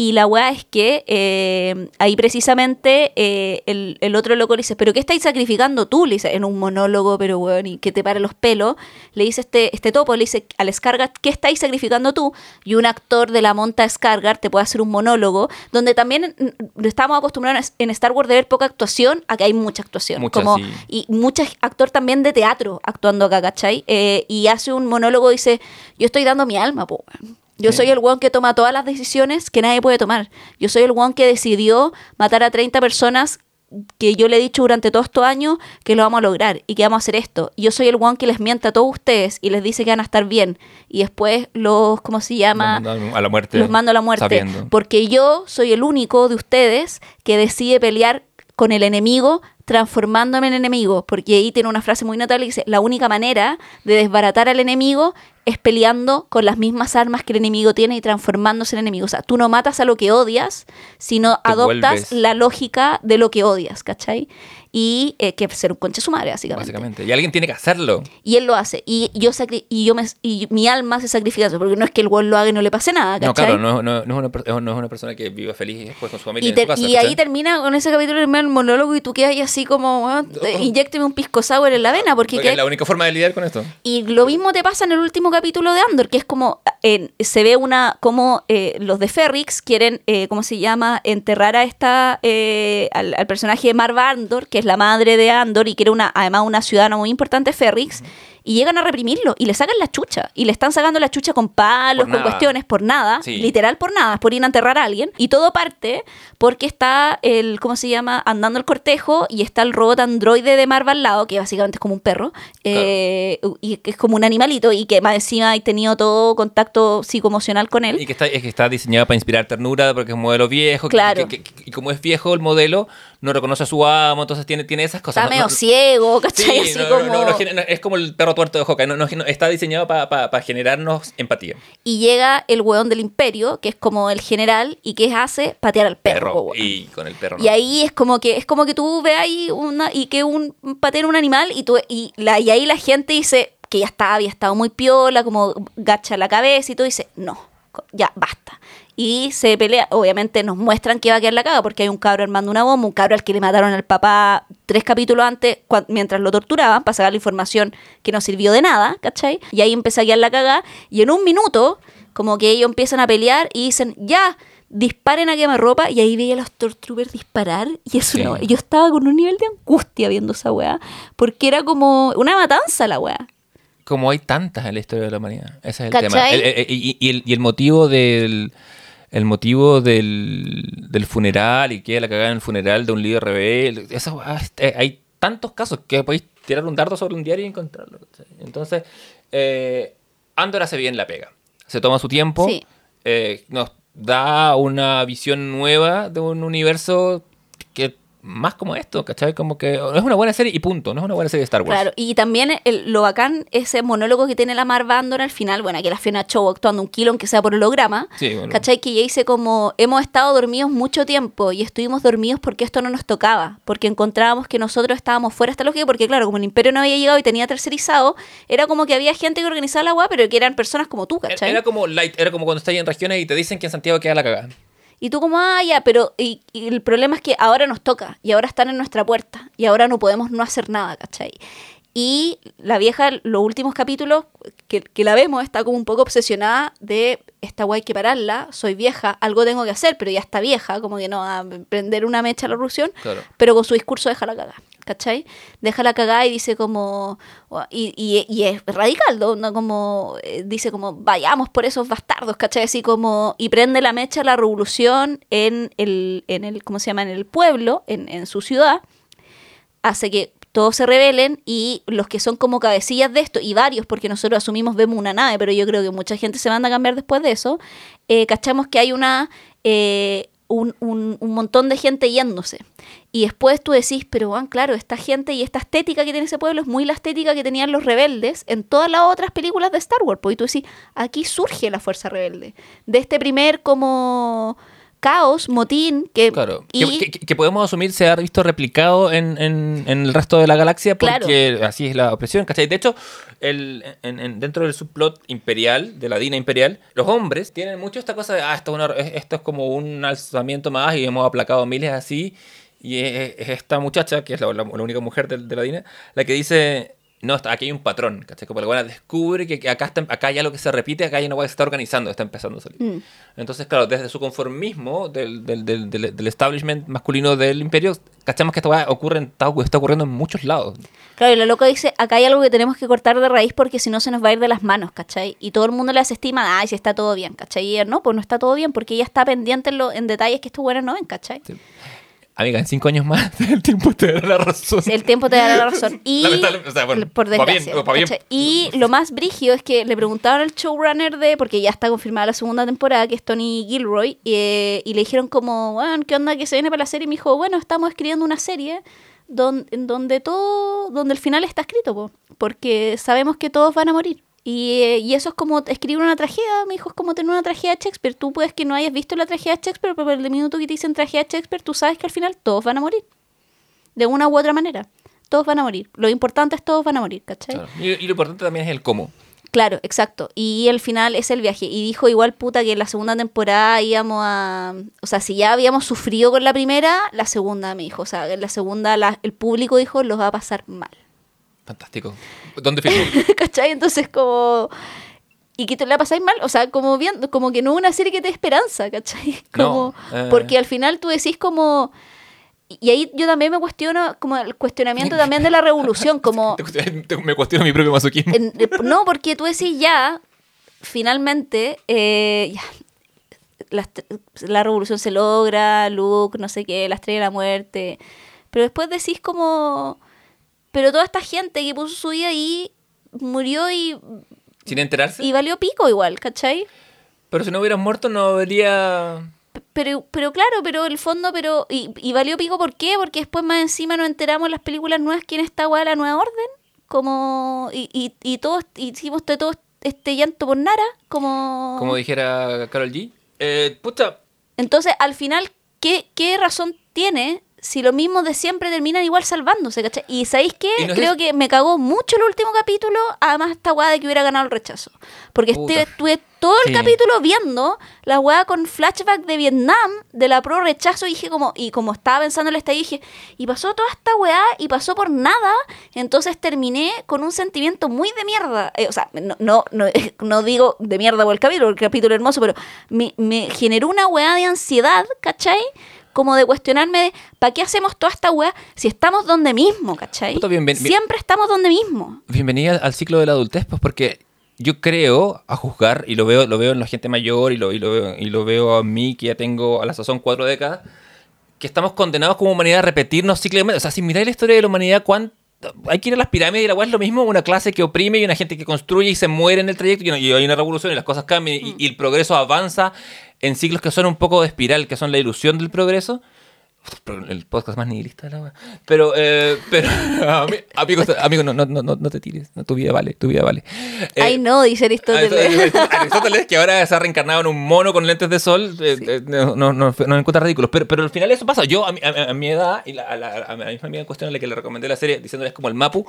Y la weá es que eh, ahí precisamente eh, el, el otro loco le dice, ¿pero qué estáis sacrificando tú? Le dice, en un monólogo, pero weón, y que te pare los pelos. Le dice este, este topo, le dice al Skargard, ¿qué estáis sacrificando tú? Y un actor de la monta Skargard te puede hacer un monólogo, donde también mm, estamos acostumbrados en Star Wars de ver poca actuación, a que hay mucha actuación. Mucha, como, sí. y mucho actor también de teatro actuando acá, ¿cachai? Eh, y hace un monólogo, dice, yo estoy dando mi alma, po. weón. Yo Sí. soy el weón que toma todas las decisiones que nadie puede tomar. Yo soy el weón que decidió matar a 30 personas que yo le he dicho durante todos estos años que lo vamos a lograr y que vamos a hacer esto. Yo soy el weón que les miente a todos ustedes y les dice que van a estar bien. Y después los, ¿cómo se llama? Los mando a la muerte. los mando a la muerte. sabiendo. Porque yo soy el único de ustedes que decide pelear con el enemigo transformándome en enemigo. Porque ahí tiene una frase muy notable que dice, la única manera de desbaratar al enemigo es peleando con las mismas armas que el enemigo tiene y transformándose en enemigo. O sea, tú no matas a lo que odias, sino Te adoptas vuelves. la lógica de lo que odias, ¿cachai? Y eh, que ser un conche su madre, básicamente. Básicamente. Y alguien tiene que hacerlo. Y él lo hace. Y yo sacri- y yo me, y mi alma se sacrifica eso, porque no es que el weón lo haga y no le pase nada, ¿cachai? No, claro, no, no- no es una, per- no es una persona que viva feliz después con su familia Y, en su casa. y ahí termina con ese capítulo termina el monólogo y tú quedas ahí así como, inyécteme un pisco sour en la vena, porque, es la única forma de lidiar con esto. y lo mismo te pasa en el último capítulo de Andor, que es como en- se ve una como eh, los de Ferrix quieren, eh, ¿cómo se llama?, enterrar a esta eh, al, al personaje de Marva Andor, que es la madre de Andor y que era una además una ciudadana muy importante Ferrix. Y llegan a reprimirlo y le sacan la chucha. Y le están sacando la chucha con palos, con cuestiones, por nada. Sí. Literal por nada, por ir a enterrar a alguien. Y todo parte porque está el, ¿cómo se llama? Andando el cortejo y está el robot androide de Marva al lado, que básicamente es como un perro. eh, y que es como un animalito y que más encima ha tenido todo contacto psicoemocional con él. Y que está, es que está diseñado para inspirar ternura porque es un modelo viejo. que- Claro. que- que- y como es viejo el modelo, no reconoce a su amo, entonces tiene, tiene esas cosas. Está medio no- ciego, ¿cachai? Sí, Así no, no, como... no, no genera- es como el perro tuerto de Hawkeye, no, no, no, está diseñado para generarnos empatía. Y llega el weón del imperio, que es como el general, y ¿qué hace? Patear al perro. weón. y con el perro. Y ahí es como que es como que tú ves ahí una y que un patea un animal y tú y la y ahí la gente dice que ya estaba había estado muy piola, como gacha la cabeza y tú dices, "No, ya basta." Y se pelea, obviamente nos muestran que va a quedar la caga porque hay un cabro armando una bomba, un cabro al que le mataron al papá tres capítulos antes mientras lo torturaban para sacar la información que no sirvió de nada, ¿cachai? Y ahí empieza a quedar la caga y en un minuto como que ellos empiezan a pelear y dicen, ya, disparen a quemarropa y ahí veía a los Stormtroopers disparar y eso Sí. no, yo estaba con un nivel de angustia viendo esa weá, porque era como una matanza la weá. Como hay tantas en la historia de la humanidad. Ese es el ¿Cachai? tema. El- el- y, y el, y el motivo del. El motivo del, del funeral y que la cagada en el funeral de un líder rebelde. Weá, este, hay tantos casos que podéis tirar un dardo sobre un diario y encontrarlo. Entonces, eh, Andor hace bien la pega. Se toma su tiempo. Sí. eh, nos da una visión nueva de un universo más como esto, ¿cachai? Como que es una buena serie y punto. No es una buena serie de Star Wars. Claro, y también el- lo bacán, ese monólogo que tiene la Marva Andor al final, bueno, que la Fiona Show actuando un kilo, aunque sea por holograma, Sí, bueno. ¿cachai? Que ella dice como, hemos estado dormidos mucho tiempo y estuvimos dormidos porque esto no nos tocaba, porque encontrábamos que nosotros estábamos fuera de esta lógica, porque claro, como el imperio no había llegado y tenía tercerizado, era como que había gente que organizaba la agua, pero que eran personas como tú, ¿cachai? Era como light, era como cuando estás en regiones y te dicen que en Santiago queda la cagada. Y tú como, ah, ya, pero y, y el problema es que ahora nos toca y ahora están en nuestra puerta y ahora no podemos no hacer nada, ¿cachai? Y la vieja, los últimos capítulos que, que la vemos, está como un poco obsesionada de esta guay que pararla, soy vieja, algo tengo que hacer, pero ya está vieja, como que no, a prender una mecha a la erupción, Claro. pero con su discurso deja la cagada, ¿cachai? Deja la cagada y dice como, y, y- y es radical, ¿no? Como, eh, dice como, vayamos por esos bastardos, ¿cachai? Así como, y prende la mecha a la revolución en el, en el ¿cómo se llama? En el pueblo, en, en su ciudad, hace que todos se rebelen y los que son como cabecillas de esto, y varios, porque nosotros asumimos vemos una nave, pero yo creo que mucha gente se manda a cambiar después de eso, eh, cachamos que hay una... eh, un, un- montón de gente yéndose. Y después tú decís, pero bueno, claro, esta gente y esta estética que tiene ese pueblo es muy la estética que tenían los rebeldes en todas las otras películas de Star Wars. Pues y tú decís, aquí surge la fuerza rebelde. De este primer como caos, motín, que... Claro, y- que, que- que podemos asumir se ha visto replicado en, en- en el resto de la galaxia porque así es la opresión, ¿cachai? De hecho, el, en- en- dentro del subplot imperial, de la Dina imperial, los hombres tienen mucho esta cosa de, ah, esto es, una- es- esto es como un alzamiento más y hemos aplacado miles así. Y es, es esta muchacha, que es la, la- la única mujer de, de la Dina, la que dice, no, está, aquí hay un patrón, ¿cachai? Como la buena descubre que, acá, está, acá hay algo que se repite, acá una hueá que se está organizando, está empezando a salir. Mm. Entonces, claro, desde su conformismo del, del, del, del- establishment masculino del imperio, cachamos que esta ocurre en- está, ocurriendo en muchos lados. Claro, y la loca dice, acá hay algo que tenemos que cortar de raíz porque si no se nos va a ir de las manos, ¿cachai? Y todo el mundo le hace estima, ay, si está todo bien, ¿cachai? Y ella, no, pues no está todo bien porque ella está pendiente en, lo- en detalles que estos buenos no ven, ¿cachai? Amiga, en cinco años más el tiempo te dará la razón. El tiempo te dará la razón. Y, Lamentablemente, o sea, bueno, por pa' bien, desgracia. pa' bien. ¿cachai? Y lo más brigio es que le preguntaron al showrunner de, porque ya está confirmada la segunda temporada, que es Tony Gilroy, eh, y le dijeron como, bueno, ¿qué onda que se viene para la serie? Y me dijo, bueno, estamos escribiendo una serie don- en donde todo, donde el final está escrito, po, porque sabemos que todos van a morir. Y, eh, y eso es como escribir una tragedia, me dijo, es como tener una tragedia de Shakespeare. Tú puedes que no hayas visto la tragedia de Shakespeare, pero el minuto que te dicen tragedia de Shakespeare, tú sabes que al final todos van a morir. De una u otra manera. Todos van a morir. Lo importante es todos van a morir, ¿cachai? Claro. Y, y lo importante también es el cómo. Claro, exacto. Y el final es el viaje. Y dijo igual puta que en la segunda temporada íbamos a... O sea, si ya habíamos sufrido con la primera, la segunda me dijo. O sea, en la segunda la- el público dijo los va a pasar mal. Fantástico. ¿Dónde filmó? ¿Cachai? Entonces como... ¿Y que te la pasáis mal? O sea, como viendo, como que no es una serie que te esperanza, ¿cachai? No, Como, eh. Porque al final tú decís como... Y ahí yo también me cuestiono, como el cuestionamiento también de la revolución, como... Me cuestiono mi propio masoquismo. Eh, no, porque tú decís ya, finalmente, eh, ya, la, la revolución se logra, Luke, no sé qué, la estrella de la muerte. Pero después decís como, pero toda esta gente que puso su vida ahí murió y, Sin enterarse. y valió pico igual, ¿cachai? Pero si no hubieras muerto, no habría. Pero, pero claro, pero el fondo, pero. Y, y valió pico, ¿por qué? Porque después más encima nos enteramos en las películas nuevas quién está weá la nueva orden. Como. Y, y, y todos hicimos de todo este llanto por Nara. Como. Como dijera Carol G. Eh, puta, Entonces, al final, ¿qué, ¿qué razón tiene si lo mismo de siempre terminan igual salvándose, ¿cachai? Y ¿sabéis qué? Y no es Creo eso- que me cagó mucho el último capítulo, además esta weá de que hubiera ganado el rechazo. Porque este- estuve todo el Sí. capítulo viendo la weá con flashback de Vietnam, de la pro rechazo, y dije como, y como estaba pensando en la estadía, dije, y pasó toda esta weá y pasó por nada, entonces terminé con un sentimiento muy de mierda. Eh, o sea, no, no, no, no digo de mierda por el capítulo, el capítulo hermoso, pero me, me generó una weá de ansiedad, ¿cachai? Como de cuestionarme, ¿para qué hacemos toda esta weá si estamos donde mismo, ¿cachai? Puta, bien, bien. Siempre estamos donde mismo. bienvenida al ciclo de la adultez, pues porque yo creo, a juzgar, y lo veo, lo veo en la gente mayor, y lo, y lo veo, y lo veo a mí, que ya tengo a la sazón cuatro décadas, que estamos condenados como humanidad a repetirnos cíclicamente. O sea, si miráis la historia de la humanidad, ¿cuánto? Hay que ir a las pirámides y la weá es lo mismo, una clase que oprime y una gente que construye y se muere en el trayecto y, y hay una revolución y las cosas cambian y, y el progreso avanza en ciclos que son un poco de espiral, que son la ilusión del progreso. El podcast más nihilista de la. Pero, eh, pero, ami- amigo, amigo no, no, no, no te tires. No, tu vida vale, tu vida vale. Eh, Ay, no, dice Aristóteles. Aristóteles, que ahora se ha reencarnado en un mono con lentes de sol, eh, eh, no, no, no, no encuentra ridículo. Pero, pero al final eso pasa. Yo, a mi, a, a mi edad, y la- a, la, a mi misma amiga en cuestión a la que le recomendé la serie, diciéndole es como el Mapu,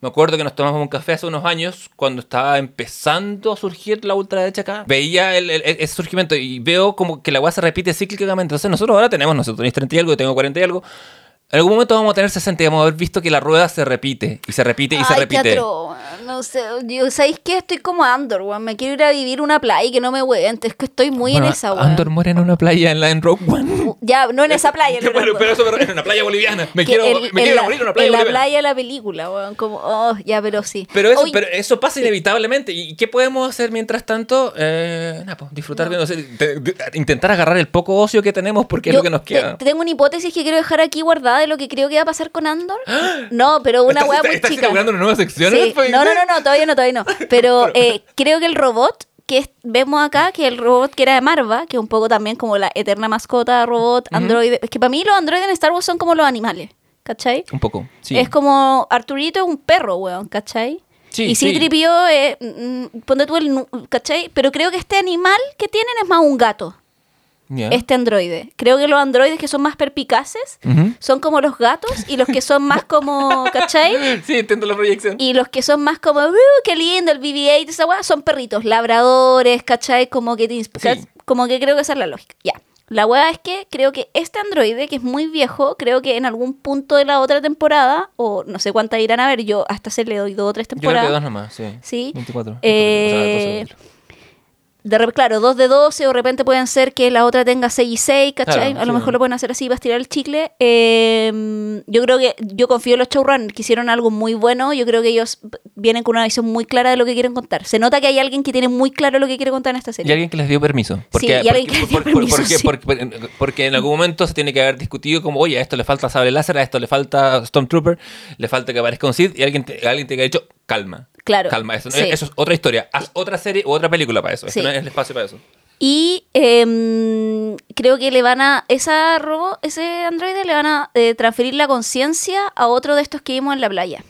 me acuerdo que nos tomamos un café hace unos años, cuando estaba empezando a surgir la ultraderecha acá. Veía el, el- ese surgimiento y veo como que la weá se repite cíclicamente. Entonces nosotros ahora tenemos, nosotros tenéis 30 y algo, yo tengo 40 y algo. En algún momento vamos a tener 60 y vamos a haber visto que la rueda se repite, y se repite, y se Ay, repite. No sé, yo, ¿sabéis qué? Estoy como Andor, weón. Me quiero ir a vivir una playa y que no me hueven. Es que estoy muy Bueno, en esa, weón. Andor muere en una playa en la en Rogue One. Ya, no en esa playa. pero, pero- pero eso pero en una playa boliviana. Me que quiero, el- me en quiero la, morir en una playa en la boliviana. playa de la película, weón. Como, oh, ya, pero sí. Pero eso, pero eso pasa inevitablemente. ¿Y qué podemos hacer mientras tanto? Eh, nada, pues, disfrutar no intentar agarrar el poco ocio que tenemos porque es lo que nos queda. te- tengo una hipótesis que quiero dejar aquí guardada de lo que creo que va a pasar con Andor. No, pero una ¿Estás, weá muy estás chica. inaugurando una nueva sección? Sí. Pues, No, no, no, no, todavía no, todavía no. Pero eh, creo que el robot que es- vemos acá, que el robot que era de Marva, que es un poco también como la eterna mascota robot, androide. Es que para mí los androides en Star Wars son como los animales, ¿cachai? Un poco, sí. Es como Arturito es un perro, weón, ¿cachai? Sí, y sí. Citripio es, mm, ponte tú el, ¿cachai? Pero creo que este animal que tienen es más un gato, Este androide. Creo que los androides que son más perpicaces son como los gatos y los que son más como, ¿cachai? Sí, entiendo la proyección. Y los que son más como, "Uh, qué lindo, el BB-8, esa weá, son perritos, labradores, ¿cachai? Como que, te Sí. como que creo que esa es la lógica. Ya. La weá es que creo que este androide, que es muy viejo, creo que en algún punto de la otra temporada, o no sé cuántas irán a ver, yo hasta se le doy dos o tres Yo temporadas. dos nomás, sí. Sí. 24. Eh, O sea, 12. De claro, dos de 12, o de repente pueden ser que la otra tenga 6 y 6, ¿cachai? Claro, a lo sí. mejor lo pueden hacer así para estirar el chicle. Eh, yo creo que, yo confío en los showrunners que hicieron algo muy bueno. Yo creo que ellos vienen con una visión muy clara de lo que quieren contar. Se nota que hay alguien que tiene muy claro lo que quiere contar en esta Y serie. alguien que les dio permiso. Sí, Porque, y alguien que les dio permiso, porque- porque en algún momento se tiene que haber discutido como, oye, a esto le falta sable láser, a esto le falta Stormtrooper, le falta que aparezca un Sith, y alguien te, alguien te ha dicho, calma. Claro, Calma, eso, no sí. es, eso es otra historia. Haz otra serie u otra película para eso. Sí. Este no es el espacio para eso. Y em, creo que le van a, esa robot, ese androide le van a eh, transferir la conciencia a otro de estos que vimos en la playa.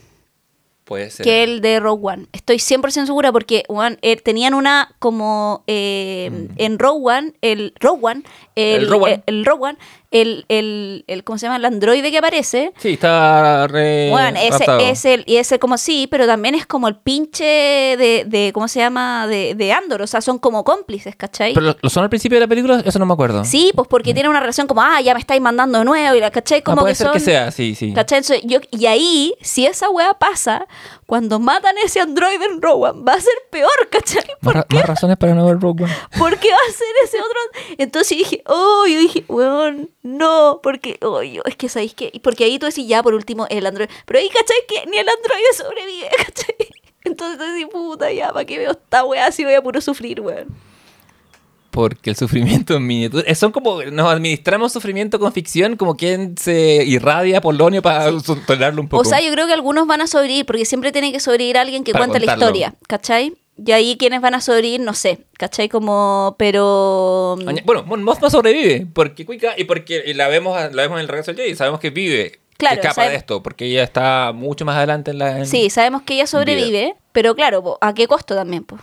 Puede ser. que el de Rogue One. Estoy 100% segura porque one, eh, tenían una como eh, en Rogue One, el Rogue One, el, Mm. El Rogue One. eh, el Rogue One, el, el, el- ¿cómo se llama? El androide que aparece. Sí, está re. Bueno, ese es el, y ese como sí, pero también es como el pinche de, de ¿cómo se llama? De, de Andor, o sea, son como cómplices, ¿cachai? ¿Pero lo, son al principio de la película? Eso no me acuerdo. Sí, pues porque tienen una relación como, ah, ya me estáis mandando de nuevo, y la, ¿cachai? Ah, Como puede que ser son, que sea, sí, sí. ¿Cachai? Entonces, yo, y ahí, si esa weá pasa, cuando matan a ese androide en Rogue One, va a ser peor, ¿cachai? Más, ¿Por ra- qué? más razones para no ver Rogue One. ¿Por qué va a ser ese otro? Entonces yo dije, oh, yo dije, weón, no, porque, oh, yo, es que sabéis que, porque ahí tú decís, ya, por último, el androide, pero ahí, ¿cachai? Que ni el androide sobrevive, ¿cachai? Entonces tú decís, puta, ya, ¿para qué veo esta weá si voy a puro sufrir, weón? Porque el sufrimiento en miniatura. Son como. Nos administramos sufrimiento con ficción, como quien se irradia polonio para tolerarlo un poco. O sea, yo creo que algunos van a sobrevivir, porque siempre tiene que sobrevivir alguien que Para cuente la historia, ¿cachai? Y ahí quienes van a sobrevivir, no sé, ¿cachai? Como, pero... Aña- Bueno, Mon Mothma sobrevive. Porque Cuica. Y porque y la vemos la vemos en el regreso del Jedi. Sabemos que vive. Claro, escapa sabe- de esto. Porque ella está mucho más adelante en la. en- Sí, sabemos que ella sobrevive, pero claro, ¿a qué costo también? Pues?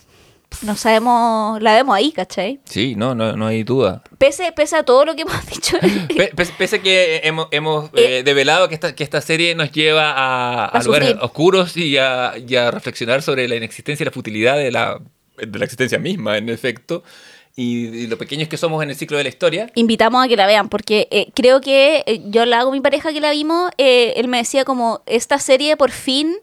No sabemos, la vemos ahí, ¿cachai? Sí, no, no, no hay duda. Pese, pese a todo lo que hemos dicho. Pe- pe- Pese que hemos, hemos eh, develado que esta, que esta serie nos lleva a, a lugares oscuros y a, y a reflexionar sobre la inexistencia y la futilidad de la, de la existencia misma, en efecto, y, y lo pequeños que somos en el ciclo de la historia. Invitamos a que la vean, porque eh, creo que eh, yo la hago mi pareja que la vimos, eh, él me decía como, esta serie por fin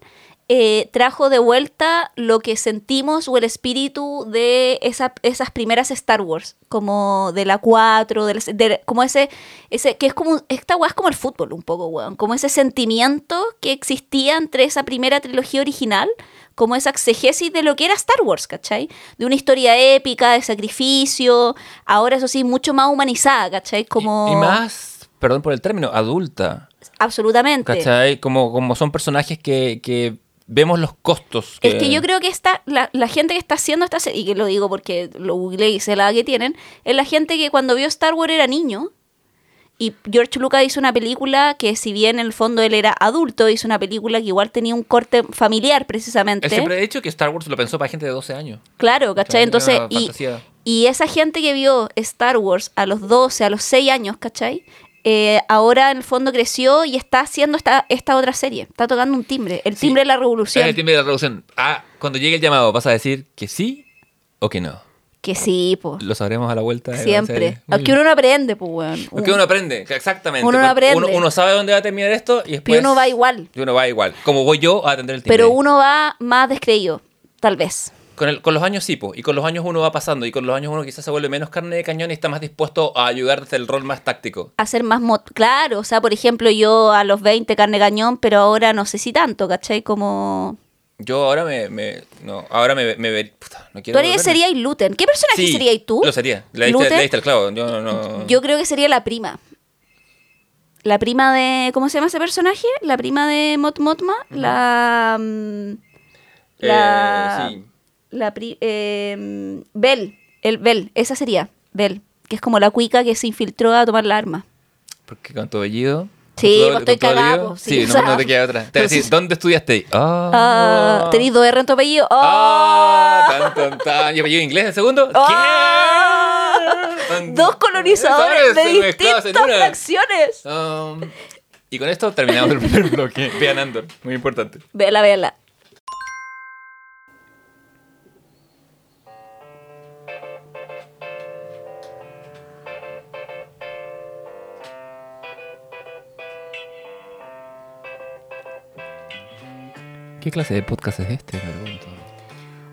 eh, trajo de vuelta lo que sentimos o el espíritu de esa- esas primeras Star Wars, como de la 4, de la- de- como ese, ese, que es como, esta weá es como el fútbol un poco, weón, como ese sentimiento que existía entre esa primera trilogía original, como esa exegesis de lo que era Star Wars, ¿cachai? De una historia épica, de sacrificio, ahora eso sí, mucho más humanizada, ¿cachai? Como... Y, y más, perdón por el término, adulta. Absolutamente. ¿Cachai? Como, como son personajes que, que vemos los costos. Es que yo creo que esta, la, la gente que está haciendo esta serie, y que lo digo porque lo googleé y sé la que tienen, es la gente que cuando vio Star Wars era niño. Y George Lucas hizo una película que, si bien en el fondo él era adulto, hizo una película que igual tenía un corte familiar, precisamente. Él siempre ha dicho que Star Wars lo pensó para gente de 12 años. Claro, ¿cachai? Entonces, y, y esa gente que vio Star Wars a los 12, a los 6 años, ¿cachai? Eh, ahora en el fondo creció y está haciendo esta, esta otra serie. Está tocando un timbre, el Sí. timbre de la revolución. el timbre de la revolución. Ah, cuando llegue el llamado, ¿vas a decir que sí o que no? Que sí, pues. Lo sabremos a la vuelta. Siempre. Aunque uno no aprende, pues, weón. Porque uno aprende, exactamente. Uno no aprende. Uno, uno sabe dónde va a terminar esto y después. Pero uno va igual. Y uno va igual. Como voy yo a atender el timbre. Pero uno va más descreído, tal vez. Con, el- con los años sí, po, y con los años uno va pasando, y con los años uno quizás se vuelve menos carne de cañón y está más dispuesto a ayudar desde el rol más táctico. Hacer más... Claro, o sea, por ejemplo, yo a los 20 carne cañón, pero ahora no sé si tanto, ¿cachai? Como... Yo ahora me... me- no, ahora me, me ver- puta, no Tú quiero harías volverme. sería Luten. ¿Qué personaje Sí, serías tú? Lo sería. Le diste, el clavo. Yo no... no- Yo creo que sería la prima. La prima de... ¿Cómo se llama ese personaje? La prima de Mot Motma. La... mm, Eh, La... sí. La pri- eh, Bell. El Bell. Esa sería. Bell. Que es como la cuica que se infiltró a tomar la arma. Porque con tu apellido... Sí, pues estoy pues, sí, Sí, no, no te queda otra. Te voy a decir. ¿dónde estudiaste? Ah. Ah, ¿Tenéis dos R en tu apellido? Ah, Ah. tan, tan, tan. ¿Y apellido inglés el segundo? Ah. ¿Qué? Dos colonizadores de distintas facciones. Um, y con esto terminamos el primer bloque. Vean Andor, muy importante. Véala, véala. ¿Qué clase de podcast es este? Me pregunto.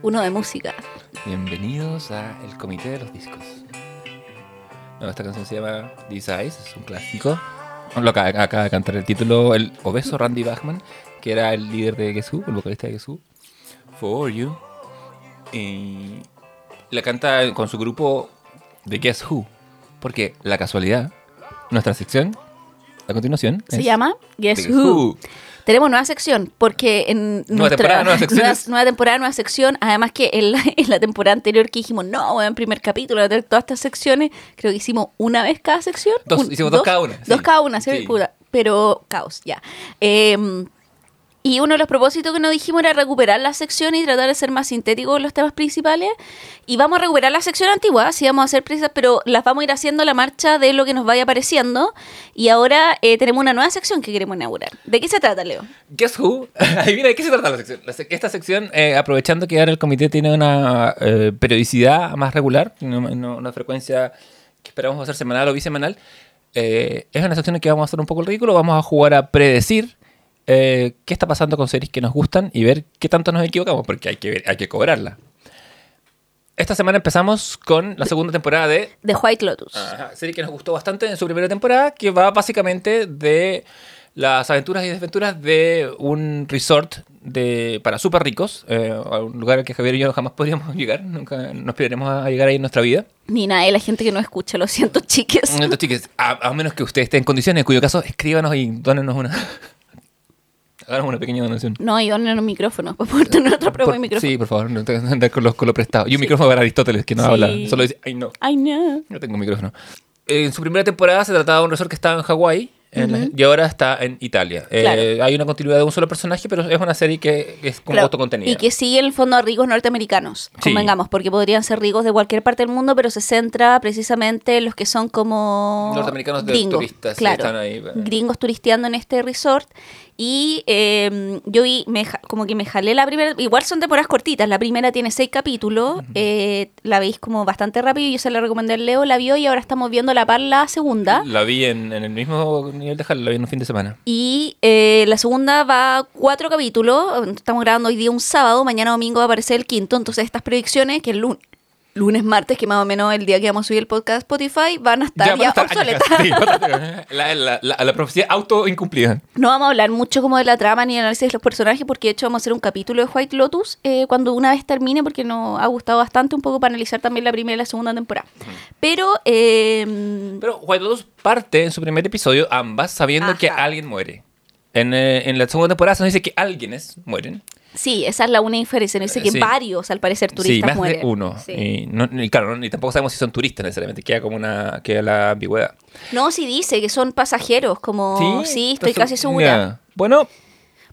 Uno de música. Bienvenidos a El Comité de los Discos. No, esta canción se llama These Eyes, es un clásico. Lo acaba, acaba de cantar el título el obeso Randy Bachman, que era el líder de Guess Who, el vocalista de Guess Who. For You. Y la canta con su grupo de Guess Who. Porque la casualidad, nuestra sección, a continuación, Se llama Guess Guess Who. Who. Tenemos nueva sección, porque en Nueva nuestra temporada, nueva, nueva temporada, nueva sección, además que en la, en la temporada anterior que dijimos, no, en primer capítulo, de tener todas estas secciones, creo que hicimos una vez cada sección. Dos, hicimos dos cada una, Dos sí. cada una, ¿sí? Sí. Puta, pero caos, ya. Eh, y uno de los propósitos que nos dijimos era recuperar la sección y tratar de ser más sintéticos en los temas principales. Y vamos a recuperar la sección antigua, sí vamos a hacer prisas, pero las vamos a ir haciendo la marcha de lo que nos vaya apareciendo. Y ahora eh, tenemos una nueva sección que queremos inaugurar. ¿De qué se trata, Leo? Guess Who. Adivina de qué se trata la sección. Esta sección, eh, aprovechando que ahora el comité tiene una eh, periodicidad más regular, una frecuencia que esperamos hacer semanal o bisemanal, eh, es una sección en que vamos a hacer un poco el ridículo. Vamos a jugar a predecir eh, qué está pasando con series que nos gustan y ver qué tanto nos equivocamos, porque hay que, ver- hay que cobrarla. Esta semana empezamos con la segunda temporada de De White Lotus. Ajá, serie que nos gustó bastante en su primera temporada, que va básicamente de las aventuras y desventuras de un resort de, para súper ricos, eh, a un lugar al que Javier y yo jamás podríamos llegar, nunca nos aspiraremos a llegar ahí en nuestra vida. Ni nada, la gente que no escucha, lo siento, chiques. Entonces, chiques, a, a menos que usted esté en condiciones, en cuyo caso, escríbanos y dónenos una... Hagamos una pequeña donación. No, y donen un micrófono, para poder tener otro prueba de micrófono. Sí, por favor, no que andar con, los, con lo prestado. Y un micrófono para Aristóteles, que no Sí. habla, solo dice, ay no. Ay, no. No tengo micrófono. En su primera temporada se trataba de un resort que estaba en Hawái en la- y ahora está en Italia. Eh, Claro. hay una continuidad de un solo personaje, pero es una serie que es como Claro, autocontenida. Y que sigue en el fondo a ricos norteamericanos, Sí. convengamos, porque podrían ser ricos de cualquier parte del mundo, pero se centra precisamente en los que son como Norteamericanos de gringos, turistas, sí, claro, están ahí, eh. gringos turisteando en este resort. Y eh, yo vi, me, como que me jalé la primera, igual son temporadas cortitas, la primera tiene seis capítulos, eh, la veis como bastante rápido, yo se la recomendé al Leo, la vio y ahora estamos viendo la par la segunda. La vi en, en el mismo nivel de Halo, la vi en un fin de semana. Y eh, la segunda va cuatro capítulos. Estamos grabando hoy día un sábado. Mañana domingo va a aparecer el quinto. Entonces, estas predicciones, que el lunes, lunes, martes, que más o menos el día que vamos a subir el podcast Spotify, van a estar ya, estar obsoletas. sí, la, la, la, la profecía auto incumplida. No vamos a hablar mucho como de la trama ni el análisis de los personajes, porque de hecho vamos a hacer un capítulo de White Lotus eh, cuando una vez termine, porque nos ha gustado bastante un poco para analizar también la primera y la segunda temporada. Pero, eh, Pero White Lotus parte en su primer episodio, ambas, sabiendo Ajá. que alguien muere. En, eh, en la segunda temporada se nos dice que alguienes mueren. Sí, esa es la única diferencia. No dice que Sí. varios, al parecer, turistas sí, más mueren. de uno. Sí. Y, no, y claro, ni tampoco sabemos si son turistas necesariamente. Queda como una queda la ambigüedad. No, sí dice que son pasajeros, como sí, estoy Entonces, casi segura. Bueno,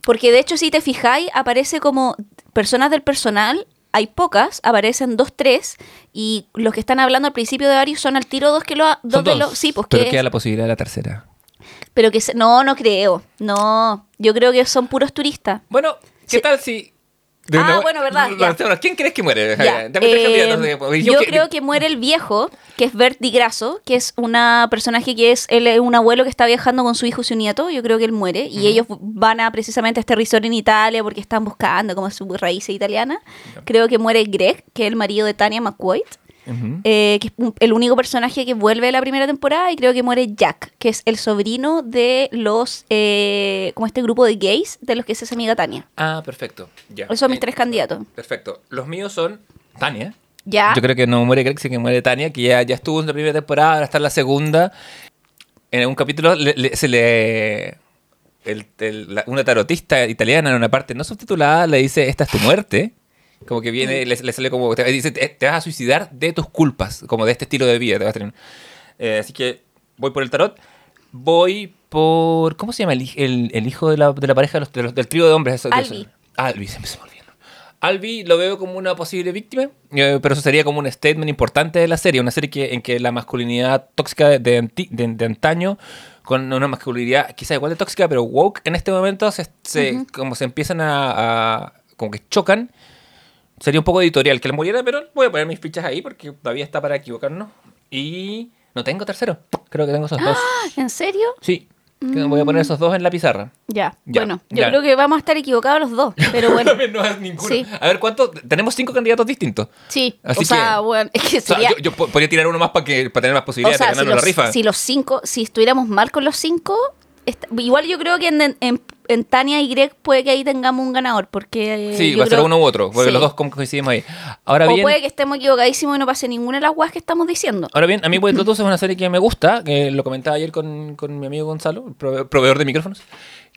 Porque de hecho, si te fijáis, aparece como personas del personal, hay pocas, aparecen dos, tres, y los que están hablando al principio de varios son al tiro dos que lo dos son de dos. los. Sí, pues pero que queda la posibilidad de la tercera. pero que se- no, no creo. No, yo creo que son puros turistas. Bueno, ¿qué Sí. tal si de Ah, una- bueno, verdad, lancemos. ¿Quién crees que muere? Ya, Dame eh, porque yo que- creo que muere el viejo, que es Bert Di Grasso, que es una personaje que es él es un abuelo que está viajando con su hijo y su nieto. Yo creo que él muere. Y ellos van a precisamente a este resort en Italia porque están buscando como su raíz italiana. Creo que muere Greg, que es el marido de Tanya McQuaid. Eh, que es un- el único personaje que vuelve de la primera temporada y creo que muere Jack, que es el sobrino de los, eh, como este grupo de gays de los que es esa amiga Tania. Ah, perfecto. Ya. Esos son mis Eh, tres candidatos. Perfecto. Los míos son Tania. Ya. Yo creo que no muere Greg, sí que muere Tania, que ya, ya estuvo en la primera temporada, ahora está en la segunda. En algún capítulo le- le- se le... el- el- la- una tarotista italiana en una parte no subtitulada le dice, esta es tu muerte. Como que viene, le, le sale como, te, dice, te, te vas a suicidar de tus culpas, como de este estilo de vida. te vas a tener. Eh, así que voy por el tarot. Voy por, ¿cómo se llama el, el- el hijo de la, de la pareja de los- de los- del trío de hombres? Eso- de eso. Albi. Albi, se me olvidó. Albi lo veo como una posible víctima, eh, pero eso sería como un statement importante de la serie, una serie que, en que la masculinidad tóxica de, de, anti- de- antaño, con una masculinidad quizá igual de tóxica, pero woke en este momento, se, se- como se empiezan a, a- como que chocan, sería un poco editorial que le muriera, pero voy a poner mis fichas ahí porque todavía está para equivocarnos. Y no tengo tercero, creo que tengo esos dos. ¿En serio? Sí, voy a poner esos dos en la pizarra. Ya, Ya, bueno, yo ya. creo que vamos a estar equivocados los dos, pero bueno, no es ninguno. Sí. A ver, ¿cuánto? Tenemos cinco candidatos distintos. sí, Así o sea, bueno, es que O sea, yo, yo po- podría tirar uno más para que para tener más o posibilidades sea, de si ganar los, la rifa. si los cinco, si estuviéramos mal con los cinco, igual yo creo que en, en- en Tania y Greg puede que ahí tengamos un ganador, porque... eh, sí, va a ser uno u otro, porque sí. los dos coincidimos ahí. Ahora O bien, puede que estemos equivocadísimos y no pase ninguna de las guas que estamos diciendo. ahora bien, a mí Lotus es una serie que me gusta, que lo comentaba ayer con, con mi amigo Gonzalo, prove- proveedor de micrófonos,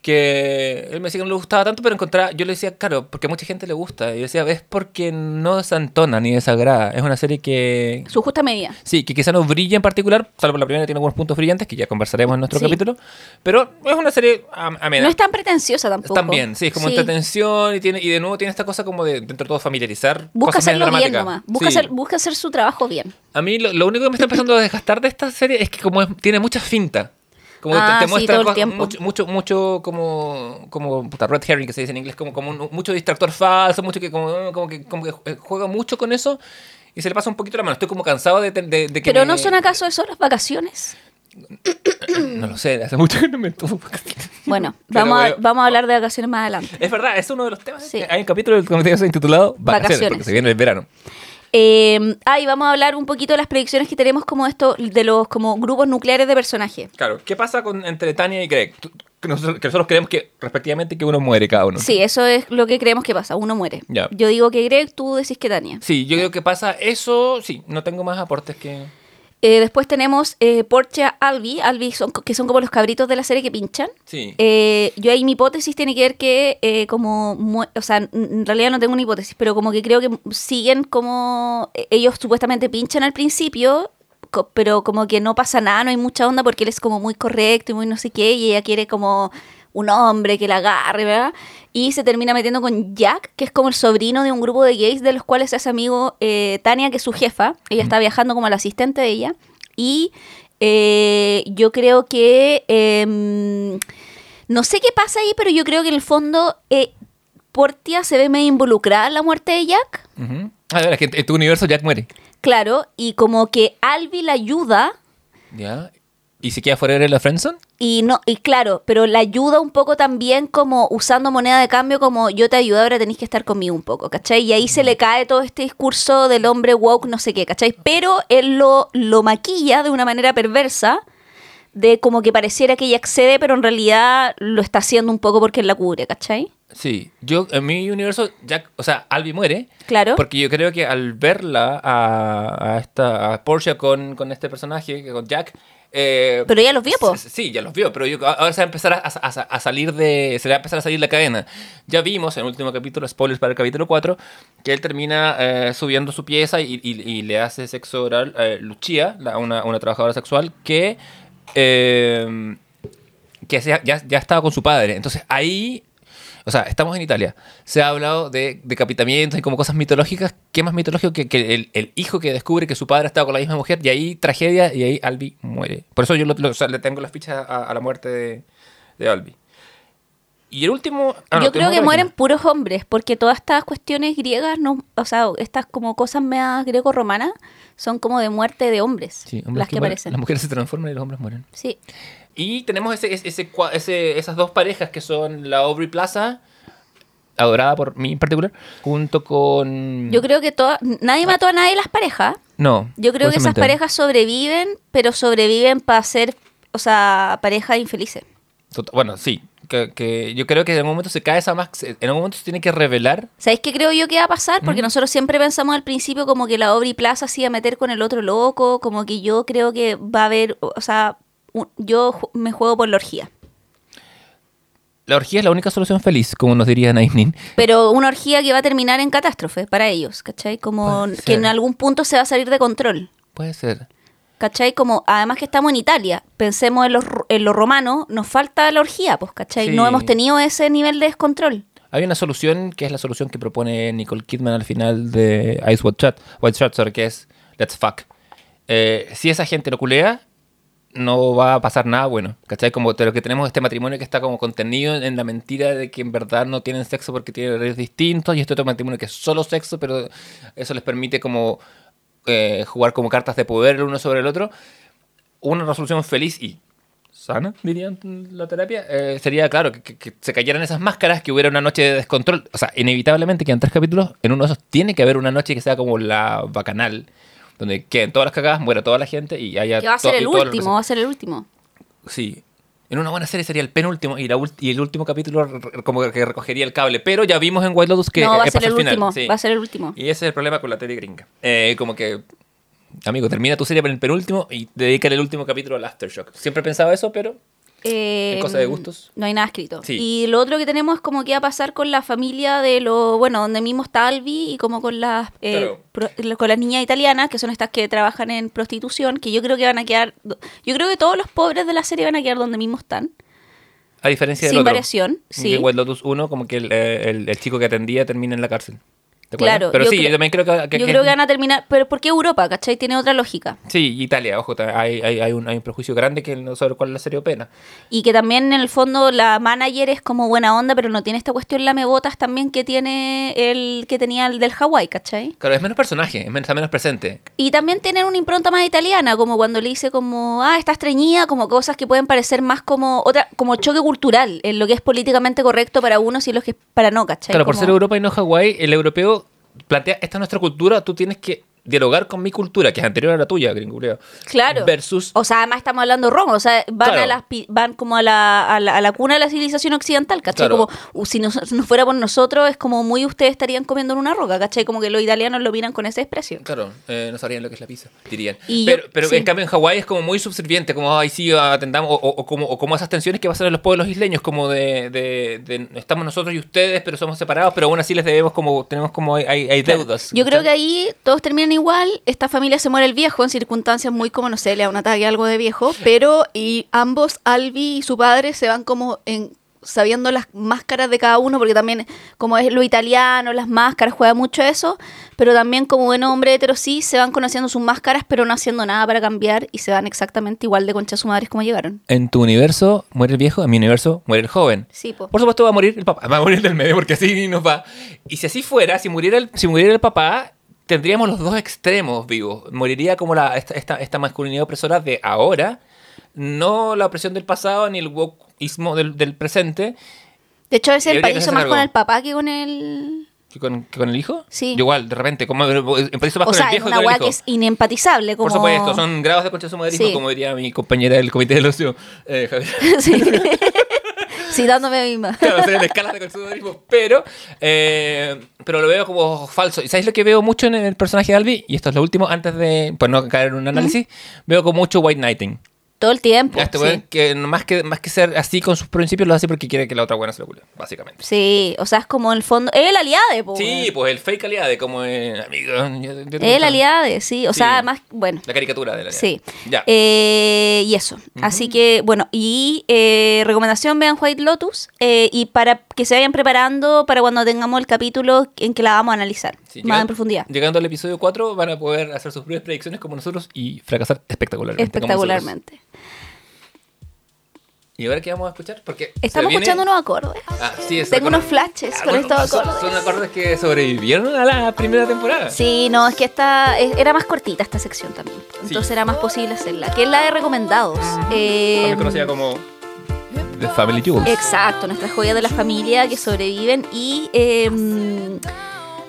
que él me decía que no le gustaba tanto, pero encontraba, yo le decía, claro, porque a mucha gente le gusta. Y yo decía, es porque no desantona ni desagrada. Es una serie que Su justa medida. Sí, que quizá no brilla en particular, salvo la primera que tiene algunos puntos brillantes, que ya conversaremos en nuestro Sí. capítulo. Pero es una serie am- amena. No es tan pretenciosa tampoco. También, sí, es como Sí. entretención y, tiene, y de nuevo tiene esta cosa como de, dentro de todo, familiarizar. Busca cosas hacerlo bien nomás. Busca, Sí. hacer, busca hacer su trabajo bien. A mí lo, lo único que me está empezando a desgastar de esta serie es que como es- tiene mucha finta. Como Ah, te, te sí, muestra todo el cosas- tiempo. mucho, mucho, mucho como, como puta, red herring que se dice en inglés, como, como un- mucho distractor falso, mucho que como, como que como que eh, juega mucho con eso y se le pasa un poquito la mano. Estoy como cansado de, de- de que Pero me- no son acaso eso las vacaciones. No lo sé, hace mucho que no me tomo. Bueno, vamos, a, vamos a hablar de vacaciones más adelante. Es verdad, es uno de los temas. Sí. Hay un capítulo del comité intitulado Vacaciones, Vacaciones. porque se viene el verano. Eh, ah, y vamos a hablar un poquito de las predicciones que tenemos como esto, de los como grupos nucleares de personajes. Claro, ¿qué pasa con, entre Tania y Greg? Tú- Que nosotros, que nosotros creemos que, respectivamente, que uno muere cada uno. Sí, eso es lo que creemos que pasa. Uno muere. Ya. Yo digo que Greg, tú decís que Tania. Sí, yo creo que pasa eso. Sí, no tengo más aportes que. Eh, después tenemos eh, Portia Albi, Albi son, que son como los cabritos de la serie que pinchan. Sí. Eh, yo ahí mi hipótesis tiene que ver que eh, como, o sea, en realidad no tengo una hipótesis, pero como que creo que siguen como, eh, ellos supuestamente pinchan al principio, co- pero como que no pasa nada, no hay mucha onda porque él es como muy correcto y muy no sé qué, y ella quiere como un hombre que la agarre, ¿verdad? Y se termina metiendo con Jack, que es como el sobrino de un grupo de gays de los cuales es amigo eh, Tania, que es su jefa. Ella está viajando como la asistente de ella. Y eh, yo creo que... em, no sé qué pasa ahí, pero yo creo que en el fondo eh, Portia se ve medio involucrada en la muerte de Jack. A ver, es que en tu universo Jack muere. Claro, y como que Albi la ayuda ¿Ya? ¿Y si queda fuera de la Friendzone? y no y claro, pero la ayuda un poco también como usando moneda de cambio como yo te ayudo, ahora tenés que estar conmigo un poco, ¿cachai? Y ahí se le cae todo este discurso del hombre woke, no sé qué, ¿cachai? Pero él lo, lo maquilla de una manera perversa de como que pareciera que ella accede, pero en realidad lo está haciendo un poco porque él la cubre, ¿cachai? Sí. Yo, en mi universo, Jack, o sea, Albi muere. Claro. Porque yo creo que al verla a, a esta a Portia con, con este personaje, con Jack. Eh, Pero ella los vio, po. s- Sí, ya los vio, pero yo, ahora se va a empezar a, a- a salir de. Se le va a empezar a salir la cadena. Ya vimos en el último capítulo, spoilers para el capítulo 4, que él termina eh, subiendo su pieza y, y- y le hace sexo oral a Lucia, la- una, una trabajadora sexual, que. eh, que ya, ya estaba con su padre. Entonces ahí o sea, estamos en Italia. Se ha hablado de decapitamientos y como cosas mitológicas. ¿Qué más mitológico que, que el, el hijo que descubre que su padre ha estado con la misma mujer? Y ahí tragedia y ahí Albi muere. Por eso yo lo- lo- o sea, le tengo las fichas a, a la muerte de, de Albi. Y el último... ah, no, Yo creo que mueren puros hombres, porque todas estas cuestiones griegas, no, o sea, estas como cosas meas greco-romanas, son como de muerte de hombres, Sí, hombres las que, aparecen. Las mujeres se transforman y los hombres mueren. Sí. Y tenemos ese, ese, ese esas dos parejas que son la Aubrey Plaza, adorada por mí en particular, junto con... Yo creo que toda, nadie mató a nadie las parejas. No. Yo creo que esas parejas sobreviven, pero sobreviven para ser, o sea, parejas infelices. Bueno, sí. Que, que yo creo que en algún momento se cae esa más... En algún momento se tiene que revelar. ¿Sabéis qué creo yo que va a pasar? Porque nosotros siempre pensamos al principio como que la Aubrey Plaza se iba a meter con el otro loco, como que yo creo que va a haber, o sea, yo me juego por la orgía. La orgía es la única solución feliz, como nos diría Nainin. Pero una orgía que va a terminar en catástrofe para ellos, ¿cachai? Como que en algún punto se va a salir de control. Puede ser. ¿Cachai? Como, además que estamos en Italia, pensemos en los, en los romanos, nos falta la orgía, pues, ¿cachai? Sí. No hemos tenido ese nivel de descontrol. Hay una solución que es la solución que propone Nicole Kidman al final de Ice White Shot, White sorry, que es Let's Fuck. Eh, si esa gente lo culea, no va a pasar nada bueno. ¿Cachai? Como de lo que tenemos este matrimonio que está como contenido en la mentira de que en verdad no tienen sexo porque tienen horarios distintos y este otro matrimonio que es solo sexo, pero eso les permite como eh, jugar como cartas de poder el uno sobre el otro. Una resolución feliz y sana, dirían en la terapia, eh, sería, claro, que, que- que se cayeran esas máscaras, que hubiera una noche de descontrol. O sea, inevitablemente quedan tres capítulos, en uno de esos tiene que haber una noche que sea como la bacanal, donde queden todas las cagadas, muera toda la gente y haya... Que va a ser el último, va a ser el último. Sí. En una buena serie sería el penúltimo y, la y el último capítulo como que recogería el cable. Pero ya vimos en White Lotus que no, va a ser el último, sí. va a ser el último. Y ese es el problema con la tele gringa. Eh, como que, amigo, termina tu serie en el penúltimo y dedícale el último capítulo al Aftershock. Siempre he pensado eso, pero Eh, ¿Es cosa de gustos? No hay nada escrito. Sí. Y lo otro que tenemos es como que va a pasar con la familia de lo, bueno, donde mismo está Albi y como con las eh, Claro. pro- con las niñas italianas, que son estas que trabajan en prostitución, que yo creo que van a quedar, yo creo que todos los pobres de la serie van a quedar donde mismo están, a diferencia del sin otro. variación, Que sí. White Lotus 1, como que el, eh, el- el chico que atendía termina en la cárcel. Claro, Pero yo sí, yo también creo que... que- yo creo que van a terminar, pero ¿por qué Europa? ¿Cachai? Tiene otra lógica. Sí, Italia, ojo, hay, hay, hay, un, hay un prejuicio grande que no sobre cuál es la serie pena. Y que también en el fondo la manager es como buena onda, pero no tiene esta cuestión lamebotas también que tiene el que tenía el del Hawái, ¿cachai? Claro, es menos personaje, es menos, está menos presente. Y también tienen una impronta más italiana, como cuando le dice como, ah, está estreñida, como cosas que pueden parecer más como otra, como choque cultural, en lo que es políticamente correcto para unos y lo que es para no, ¿cachai? Claro, por Como- ser Europa y no Hawái, el europeo plantea, esta es nuestra cultura, tú tienes que dialogar con mi cultura, que es anterior a la tuya, gringo. creo. Claro. Versus... O sea, además estamos hablando Roma, o sea, van, Claro. a las, van como a la, a, la, a la cuna de la civilización occidental, ¿cachai? Claro. Como, uh, si no, no fuera por nosotros, es como muy ustedes estarían comiendo en una roca, ¿cachai? Como que los italianos lo miran con esa expresión. Claro, eh, no sabrían lo que es la pizza, dirían. Y pero yo- pero sí. en cambio en Hawái es como muy subserviente, como, ay, sí, atendamos, o, o- o como, o como esas tensiones que pasan en los pueblos isleños, como de, de- de- estamos nosotros y ustedes, pero somos separados, pero aún así les debemos como, tenemos como, hay, hay, hay deudas. Yo creo que ahí todos terminan igual. Esta familia se muere el viejo en circunstancias muy como, no sé, le da un ataque algo de viejo. Pero y ambos, Albi y su padre, se van como en sabiendo las máscaras de cada uno, porque también como es lo italiano, las máscaras, juega mucho eso, pero también como buen hombre hetero sí, se van conociendo sus máscaras, pero no haciendo nada para cambiar y se van exactamente igual de concha a su madre como llegaron. En tu universo muere el viejo, en mi universo muere el joven. Sí, po. Por supuesto va a morir el papá, va a morir del medio porque así nos va. Y si así fuera, si muriera el, si muriera el papá, tendríamos los dos extremos vivos. Moriría como la, esta, esta, esta masculinidad opresora de ahora, no la opresión del pasado ni el wokeismo del, del presente. De hecho, que empatizo hacer más con el papá que con el... ¿Que con, que con el hijo? Sí. Igual, de repente, como empatizo más O con sea, el es viejo que una con el hijo. que es inempatizable. Como... Por supuesto, son grados de concha de su madrismo, Sí. como diría mi compañera del comité del ocio, eh, Javier. Sí. Citándome a mí misma. Claro, serían escalas de consumerismo, pero, eh, pero lo veo como falso. ¿Y sabéis lo que veo mucho en el personaje de Albi? Y esto es lo último, antes de pues no caer en un análisis, veo como mucho white knighting. Todo el tiempo. Ya este sí. weón que más que más que ser así con sus principios, lo hace porque quiere que la otra buena se lo cule, básicamente. Sí, o sea, es como en el fondo. Es el aliade, po. Sí, pues el fake aliade, como eh, amigo. Es el aliade, sí. O Sí. sea, más. Bueno. La caricatura de la Sí. Ya. Eh, y eso. Así que, bueno, y eh, recomendación, vean White Lotus. eh, y para que se vayan preparando para cuando tengamos el capítulo en que la vamos a analizar Sí, más llegando- en profundidad. Llegando al episodio 4 van a poder hacer sus propias predicciones como nosotros y fracasar espectacularmente. Espectacularmente. ¿Y ahora qué vamos a escuchar? Porque Estamos viene- escuchando unos acordes. Ah, sí, Tengo unos flashes Ah, con bueno, estos acordes. Son acordes que sobrevivieron a la primera temporada. Sí, no, es que esta es- era más cortita esta sección también. Entonces era más posible hacerla. Que es la de recomendados. Eh, como The Family Jewels. Exacto, nuestras joyas de la familia que sobreviven. Y. eh,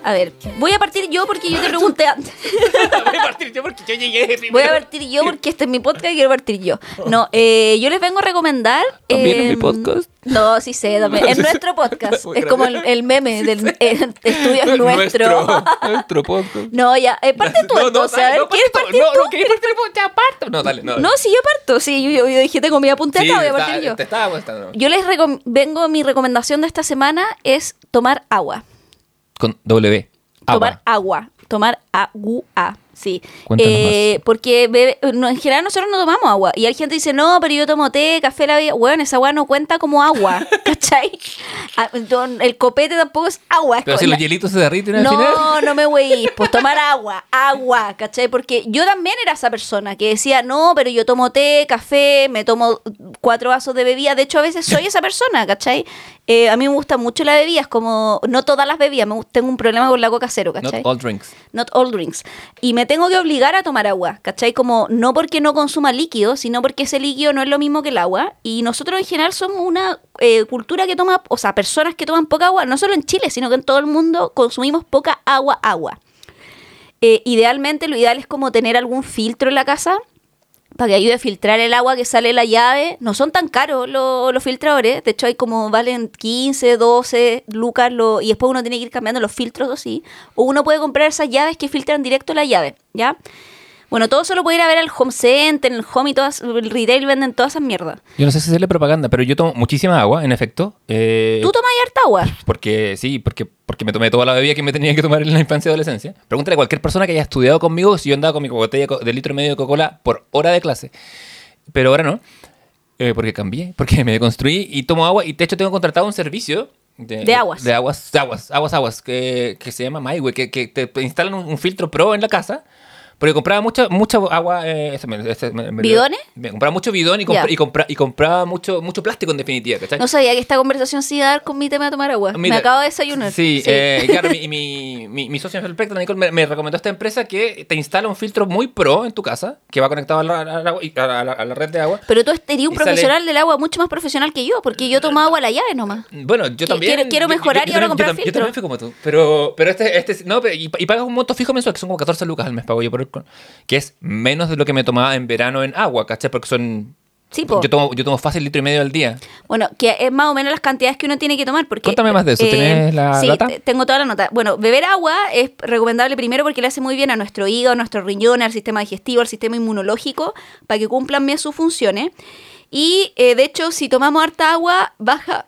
a ver, voy a partir yo porque yo te pregunté antes. Voy a partir yo porque yo llegué primero. Voy a partir yo porque este es mi podcast y quiero partir yo. No, eh, yo les vengo a recomendar. ¿También en mi eh, podcast? No, sí sé, también. Es nuestro podcast. Muy Es como el, el meme del eh, estudio es nuestro. nuestro podcast. No, ya, eh, parte tú entonces. a ver, no, ¿quieres partir no, tú? no, ¿quieres partir tú? Ya parto. No, dale, no. No, sí, yo parto. Sí, yo, yo- yo dije, tengo mi apunte sí, acá, voy a partir yo. Te estaba gustando. Yo les vengo, mi recomendación de esta semana es tomar agua. Con W. Tomar agua. Tomar agua. Sí. Eh, porque bebe- no, en general nosotros no tomamos agua. Y hay gente que dice, no, pero yo tomo té, café, la vida. Bueno, esa agua no cuenta como agua. ¿Cachai? Ah, El copete tampoco es agua. Pero si la- los hielitos se derriten al final. no, no me voy. Pues tomar agua, agua, ¿cachai? Porque yo también era esa persona que decía, no, pero yo tomo té, café, me tomo cuatro vasos de bebida. De hecho, a veces soy esa persona, ¿cachai? Eh, a mí me gusta mucho la bebida, es como, no todas las bebidas, me tengo un problema con la coca cero, ¿cachai? Not all drinks. Not all drinks. Y me tengo que obligar a tomar agua, ¿cachai? Como no porque no consuma líquido, sino porque ese líquido no es lo mismo que el agua. Y nosotros en general somos una eh, cultura que toma, o sea, personas que toman poca agua, no solo en Chile, sino que en todo el mundo consumimos poca agua, agua. Eh, idealmente, lo ideal es como tener algún filtro en la casa para que ayude a filtrar el agua que sale de la llave. No son tan caros lo- los filtradores. De hecho, hay como valen 15, 12 lucas lo- y después uno tiene que ir cambiando los filtros así. O uno puede comprar esas llaves que filtran directo la llave, ¿ya? Bueno, todo eso lo puede ir a ver al home center, en el home y todas, el retail venden todas esas mierdas. Yo no sé si hacerle propaganda, pero yo tomo muchísima agua, en efecto. Eh, ¿Tú tomas harta agua? Porque sí, porque, porque me tomé toda la bebida que me tenía que tomar en la infancia y adolescencia. Pregúntale a cualquier persona que haya estudiado conmigo si yo andaba con mi botella de litro y medio de Coca-Cola por hora de clase. Pero ahora no. Eh, porque cambié, porque me deconstruí y tomo agua. Y de hecho tengo contratado un servicio. De aguas. De aguas, de aguas, aguas, aguas, que, que se llama MyWay, que, que te, te instalan un, un filtro pro en la casa. Porque compraba mucha, mucha agua. Eh, ese me- ese me- me- ¿Bidones? Compraba mucho bidón y, compra- y, compra- y compraba mucho, mucho plástico en definitiva, ¿cachai? No sabía que esta conversación se iba a dar con mi tema de tomar agua. Mira, me acabo de desayunar. Sí, eh, claro, mi, mi, mi, mi socio en Spectrum, Nicole, me, me recomendó esta empresa que te instala un filtro muy pro en tu casa, que va conectado a la, a la- a la- a la red de agua. Pero tú serías un sale- profesional del agua mucho más profesional que yo, porque yo tomo agua a la llave nomás. Bueno, yo también. quiero- quiero yo- yo- mejorar yo y ahora comprar tam- yo filtro. también fui como tú. Pero, pero este, este, no, pero- y, y pagas un monto fijo mensual, que son como 14 lucas al mes, pago yo por Que es menos de lo que me tomaba en verano en agua, ¿cachai? Porque son. Sí. Yo tomo, yo tomo fácil litro y medio al día. Bueno, que es más o menos las cantidades que uno tiene que tomar. Porque, Cuéntame más de eso, ¿tienes la sí, data? tengo toda la nota. Bueno, beber agua es recomendable primero porque le hace muy bien a nuestro hígado, a nuestros riñones, al sistema digestivo, al sistema inmunológico, para que cumplan bien sus funciones. Y eh, de hecho, si tomamos harta agua, baja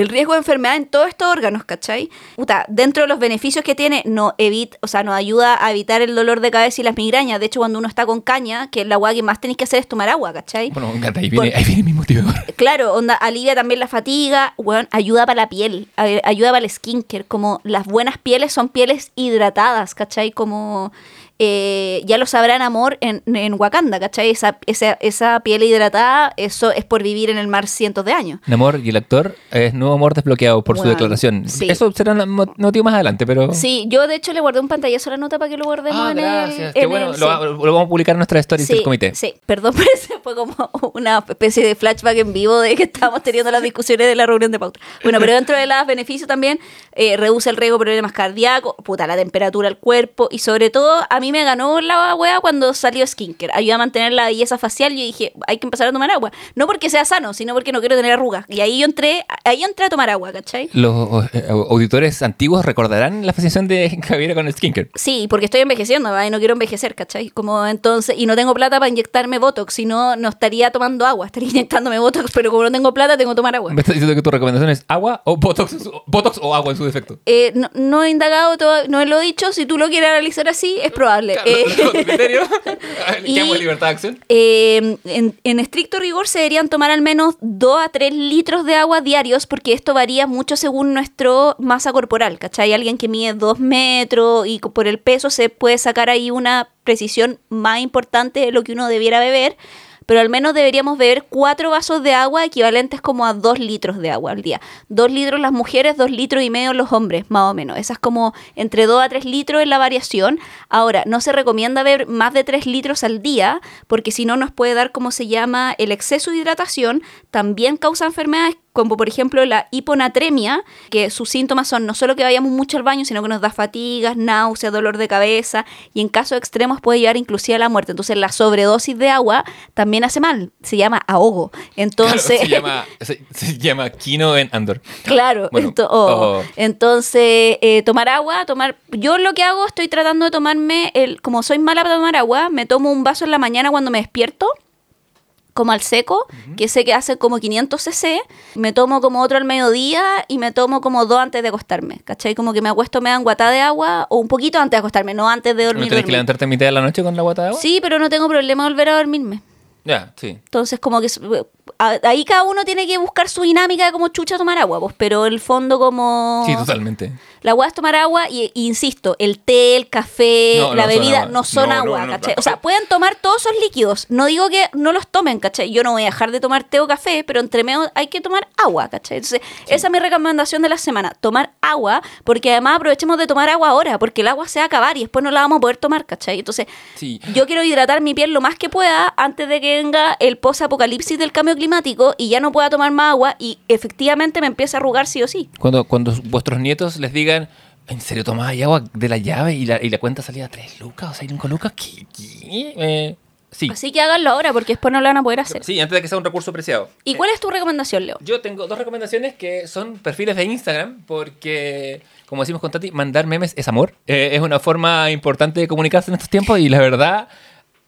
el riesgo de enfermedad en todos estos órganos, ¿cachai? Puta, dentro de los beneficios que tiene, no evita, o sea, nos ayuda a evitar el dolor de cabeza y las migrañas. De hecho, cuando uno está con caña, que es la agua que más tenéis que hacer es tomar agua, ¿cachai? Bueno, me encanta, ahí viene, Por- ahí viene mi motivador. Claro, onda, alivia también la fatiga, weón, ayuda para la piel, ayuda para el skincare, como las buenas pieles son pieles hidratadas, ¿cachai? Como eh, ya lo sabrán amor en, en Wakanda, ¿cachai? Esa, esa, esa piel hidratada, eso es por vivir en el mar cientos de años. Namor y el actor es nuevo amor desbloqueado por su declaración. sí. Eso será un mo- motivo más adelante, pero. Sí, yo de hecho le guardé un pantallazo a la nota para que lo guardemos Ah, en gracias. el... Qué en bueno. el- Lo, sí. lo vamos a publicar en nuestra stories del comité. Sí, perdón, pero ese fue como una especie de flashback en vivo de que estábamos teniendo las discusiones de la reunión de pauta. Bueno, pero dentro de los beneficios también eh, reduce el riesgo de problemas cardíacos, puta, la temperatura del cuerpo y sobre todo a mí me ganó la wea cuando salió skincare. Ayuda a mantener la belleza facial y yo dije, hay que empezar a tomar agua. No porque sea sano, sino porque no quiero tener arrugas. Y ahí yo entré, ahí yo entré a tomar agua, ¿cachai? Los eh, auditores antiguos recordarán la fascinación de Javiera con el skincare. Sí, porque estoy envejeciendo, ¿verdad? y no quiero envejecer, ¿cachai? Como entonces, y no tengo plata para inyectarme Botox, si no, no estaría tomando agua, estaría inyectándome Botox, pero como no tengo plata, tengo que tomar agua. ¿Me estás diciendo que tu recomendación es agua o botox, botox o agua en su defecto? Eh, no, no he indagado, todo, no lo he dicho, si tú lo quieres analizar así, es probable. Claro, Eh, con tu criterio. Y- ¿Qué amo de libertad de acción? Eh, en, en estricto rigor se deberían tomar al menos 2 a 3 litros de agua diarios porque esto varía mucho según nuestro masa corporal, ¿cachai? Alguien que mide 2 metros y por el peso se puede sacar ahí una precisión más importante de lo que uno debiera beber, pero al menos deberíamos beber cuatro vasos de agua equivalentes como a dos litros de agua al día. Dos litros las mujeres, dos litros y medio los hombres, más o menos. Esa es como entre dos a tres litros en la variación. Ahora, no se recomienda beber más de tres litros al día, porque si no nos puede dar, como se llama, el exceso de hidratación. También causa enfermedades como por ejemplo la hiponatremia, que sus síntomas son no solo que vayamos mucho al baño, sino que nos da fatigas, náuseas, dolor de cabeza y en casos extremos puede llevar inclusive a la muerte. Entonces la sobredosis de agua también hace mal, se llama ahogo. Entonces... Claro, se, llama, se, llama Kino en Andor. Claro, Bueno, ento- oh. oh. entonces eh, tomar agua, tomar... Yo lo que hago, estoy tratando de tomarme, el como soy mala para tomar agua, me tomo un vaso en la mañana cuando me despierto como al seco, que sé que hace como 500 cc, me tomo como otro al mediodía y me tomo como dos antes de acostarme, ¿cachai? Como que me acuesto, me dan guata de agua o un poquito antes de acostarme, no antes de ¿No dormir. tienes que levantarte a mitad de la noche con la guata de agua? Sí, pero no tengo problema de volver a dormirme. Ya, sí. Entonces, como que ahí cada uno tiene que buscar su dinámica de cómo chucha tomar agua, pues, pero el fondo como... Sí, totalmente. La agua es tomar agua y, y insisto, el té, el café, No, la no bebida no son agua, no, ¿cachai? no. O sea, pueden tomar todos esos líquidos. No digo que no los tomen, ¿cachai? Yo no voy a dejar de tomar té o café, pero entre medio hay que tomar agua, ¿cachai? Entonces, esa es mi recomendación de la semana, tomar agua, porque además aprovechemos de tomar agua ahora, porque el agua se va a acabar y después no la vamos a poder tomar, ¿cachai? Entonces, Sí. yo quiero hidratar mi piel lo más que pueda antes de que venga el post-apocalipsis del cambio climático y ya no pueda tomar más agua y efectivamente me empiece a arrugar sí o sí. Cuando, cuando vuestros nietos les digan, ¿en serio tomabas agua de la llave y la, y la cuenta salía a 3 lucas o 5 lucas? ¿Qué? qué? Eh, sí. Así que háganlo ahora porque después no lo van a poder hacer. Sí, antes de que sea un recurso preciado. ¿Y cuál es tu recomendación, Leo? Yo tengo dos recomendaciones que son perfiles de Instagram porque, como decimos con Tati, mandar memes es amor. Eh, es una forma importante de comunicarse en estos tiempos y la verdad,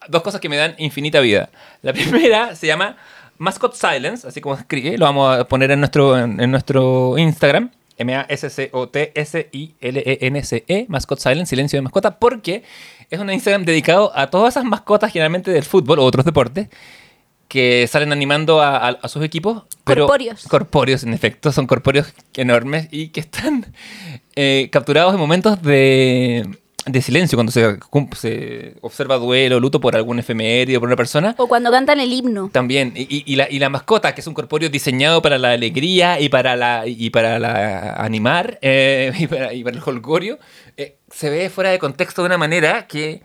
dos cosas que me dan infinita vida. La primera se llama Mascot Silence, así como se escribe, lo vamos a poner en nuestro, en, en nuestro Instagram. M-A-S-C-O-T-S-I-L-E-N-C-E, E, Mascot Silence, silencio de mascota, porque es un Instagram dedicado a todas esas mascotas, generalmente del fútbol o otros deportes, que salen animando a, a- a sus equipos. Pero Corpóreos. Corpóreos, en efecto, son corpóreos enormes y que están eh, capturados en momentos de, de silencio, cuando se, se observa duelo, luto por algún efeméride, por una persona. O cuando cantan el himno. También, y, y- y la, y la mascota, que es un corpóreo diseñado para la alegría y para la y para la animar eh, y, para, y para el holgorio, eh, se ve fuera de contexto de una manera que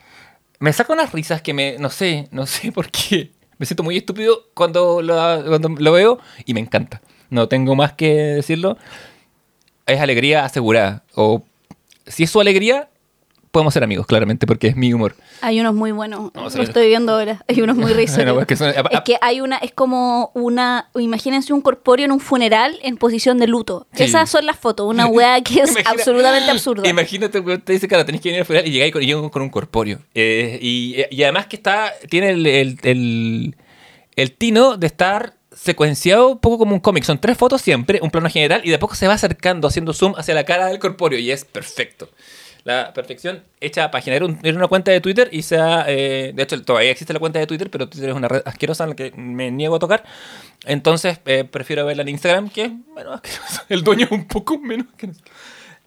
me saca unas risas que me, no sé, no sé por qué. Me siento muy estúpido cuando lo, cuando lo veo y me encanta. No tengo más que decirlo. Es alegría asegurada. O si es su alegría, podemos ser amigos, claramente, porque es mi humor. Hay unos muy buenos. No, lo estoy viendo ahora. Hay unos muy risorios. Es que son- es que hay una, es como una, imagínense un corpóreo en un funeral en posición de luto. Sí. Esas son las fotos, una weá que es Imagina- absolutamente absurda. Imagínate, weón, te dice, claro, tenés que venir al funeral y llegáis con, llego con un corpóreo. Eh, y, y además que está, tiene el, el, el- el tino de estar secuenciado un poco como un cómic. Son tres fotos siempre, un plano general, y de a poco se va acercando, haciendo zoom hacia la cara del corpóreo, y es perfecto. La perfección hecha para generar un- una cuenta de Twitter y sea. eh, de hecho, todavía existe la cuenta de Twitter, pero Twitter es una red asquerosa en la que me niego a tocar. Entonces, eh, prefiero verla en Instagram, que es menos asquerosa. El dueño es un poco menos asqueroso.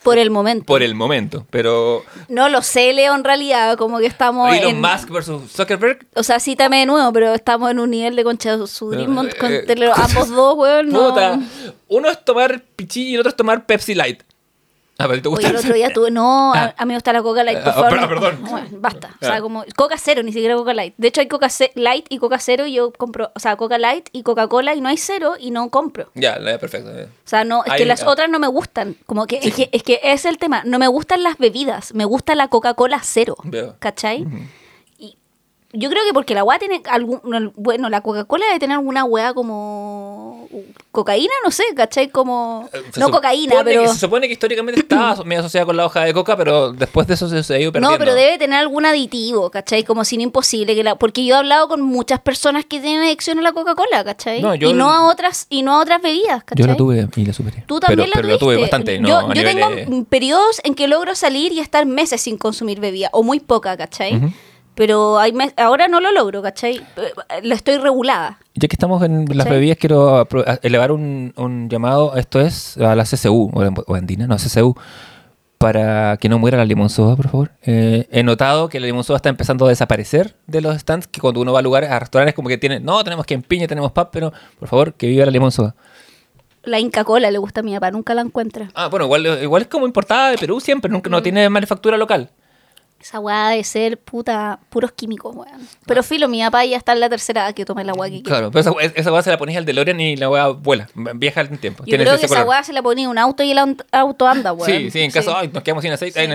Por el momento. Por el momento, pero No lo sé, Leo, en realidad, como que estamos Elon en... Musk versus Zuckerberg. O sea, cítame de nuevo, pero estamos en un nivel de conchasurismo No, eh, con eh, ambos dos, weón. No. Puta. Uno es tomar pichi y el otro es tomar Pepsi Light. Ah, pero te gusta. Oye, el otro día tuve. No, a, Ah. a mí me gusta la Coca Light, por Ah, favor. no. perdón. Bueno, basta. O sea, Ah. como. Coca cero, ni siquiera Coca Light. De hecho, hay Coca Light y Coca cero y yo compro. O sea, Coca Light y Coca-Cola y no hay cero y no compro. Ya, la- perfecto. eh. O sea, no, es Ahí, que las otras no me gustan. Como que, es que es que es el tema. No me gustan las bebidas. Me gusta la Coca-Cola cero. Veo. ¿Cachai? Y yo creo que porque la weá tiene algún. Bueno, la Coca-Cola debe tener alguna weá como. Cocaína, no sé, ¿cachai? Como. Eh, Se No cocaína, pero. se supone que históricamente estaba medio asociada con la hoja de coca, pero después de eso se, ha ido perdiendo. No, pero debe tener algún aditivo, ¿cachai? Como sin imposible que la, porque yo he hablado con muchas personas que tienen adicción a la Coca-Cola, ¿cachai? No, yo- y no a otras y no a otras bebidas, ¿cachai? Yo la tuve y la superé. Tú también pero, la pero la tuve bastante. No, yo tengo periodos en que logro salir y estar meses sin consumir bebida, o muy poca, ¿cachai? Pero hay ahora no lo logro, ¿cachai? La estoy regulada. Ya que estamos en las bebidas, quiero elevar un, un llamado. Esto es a la CCU, o, andina, no, CCU. para que no muera la limonzoa, por favor. Eh, he notado que la limonzoa está empezando a desaparecer de los stands, que cuando uno va a lugares, a restaurantes, como que tienen, no, tenemos que empiña, tenemos pub, pero por favor, que viva la limonzoa. La Inca Cola le gusta a mi papá, nunca la encuentra. Ah, bueno, igual, igual es como importada de Perú siempre, nunca, Mm. no tiene manufactura local. Esa weá de ser puta, puros químicos, weón. Pero filo, mi papá ya está en la tercera que toma el agua que. Claro, pero esa, esa weá se la pones al DeLorean y la weá vuela, viaja en tiempo. Yo Tiene creo ese que esa color. weá se la ponía un auto y el aut- auto anda, weón. Sí, sí, en caso, ay, nos quedamos sin aceite. ay,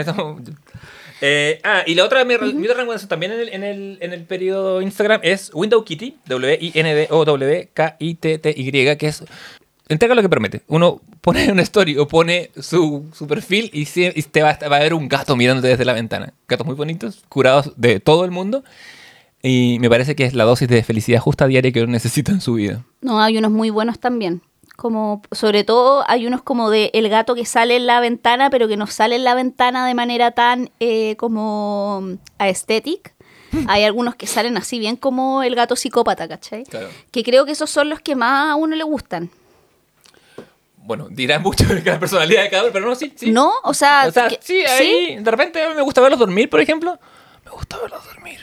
Eh, ah, y la otra, mi, mi otra recomendación también en el, en, el, en el periodo Instagram es Window Kitty, W-I-N-D-O-W-K-I-T-T-Y, que es. Entrega lo que promete. Uno pone una story o pone su, su perfil y, sí- y te va, va a ver un gato mirándote desde la ventana. Gatos muy bonitos, curados de todo el mundo. Y me parece que es la dosis de felicidad justa diaria que uno necesita en su vida. No, hay unos muy buenos también. Como, sobre todo, hay unos como de el gato que sale en la ventana, pero que no sale en la ventana de manera tan eh, como aesthetic. Hay algunos que salen así bien como el gato psicópata, ¿cachai? Claro. Que creo que esos son los que más a uno le gustan. Bueno, dirá mucho de la personalidad de cada uno, pero no, sí, sí. ¿No? O sea, O sea, que- sí, ahí de repente a mí me gusta verlos dormir, por ejemplo. Me gusta verlos dormir.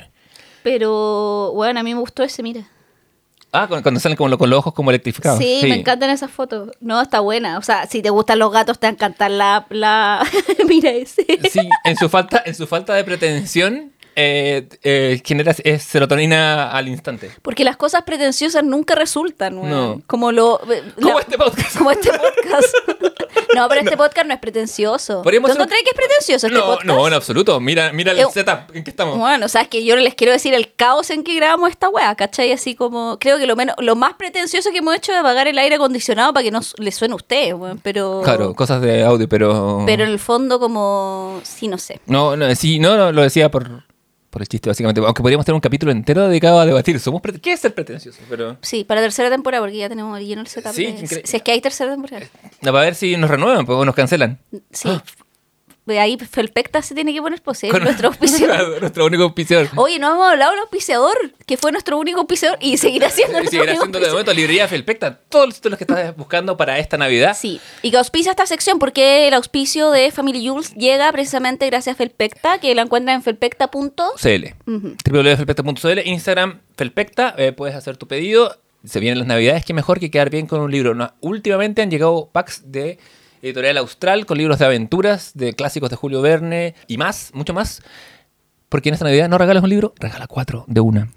Pero, bueno, a mí me gustó ese, mira. Ah, cuando, salen como lo- con los ojos como electrificados. Sí, me encantan esas fotos. No, está buena. O sea, si te gustan los gatos, te va a encantar la... la... mira ese. Sí, en su falta, en su falta de pretensión, eh, eh, genera es serotonina al instante. Porque las cosas pretenciosas nunca resultan. No. Como lo... Como la- este podcast. Como este podcast. no, pero este podcast no es pretencioso. ¿Tú un- encontrás que es pretencioso este no, podcast? no, en absoluto. Mira, mira el Eh, setup en que estamos. Bueno, o sea, es que yo les quiero decir el caos en que grabamos esta weá, ¿cachai? Así como, creo que lo menos, lo más pretencioso que hemos hecho es apagar el aire acondicionado para que no les suene a ustedes, weón, pero... Claro, cosas de audio, pero. Pero en el fondo como, sí, no sé. No, no, sí, no, no, lo decía por, por el chiste, básicamente. Aunque podríamos tener un capítulo entero dedicado a debatir. Somos ¿Qué es ser pretencioso? Pero. Sí, para tercera temporada, porque ya tenemos lleno el setup. Sí, de- si es que hay tercera temporada. No, para ver si nos renuevan pues, o nos cancelan. Sí. De ahí Felpecta se tiene que poner pose, es nuestro auspiciador. nuestro único auspiciador. Oye, no hemos hablado del auspiciador, que fue nuestro único auspiciador y seguirá siendo Y seguirá siendo de momento librería Felpecta. Todos los que estás buscando para esta Navidad. Sí, y que auspicia esta sección porque el auspicio de Family Jules llega precisamente gracias a Felpecta, que la encuentran en felpecta.com. CL. Ujú. www.felpecta.cl, Instagram Felpecta, eh, puedes hacer tu pedido. Se vienen las navidades, qué mejor que quedar bien con un libro. No, últimamente han llegado packs de editorial austral con libros de aventuras, de clásicos de Julio Verne y más, mucho más. Porque en esta Navidad no regalas un libro, regala cuatro de una.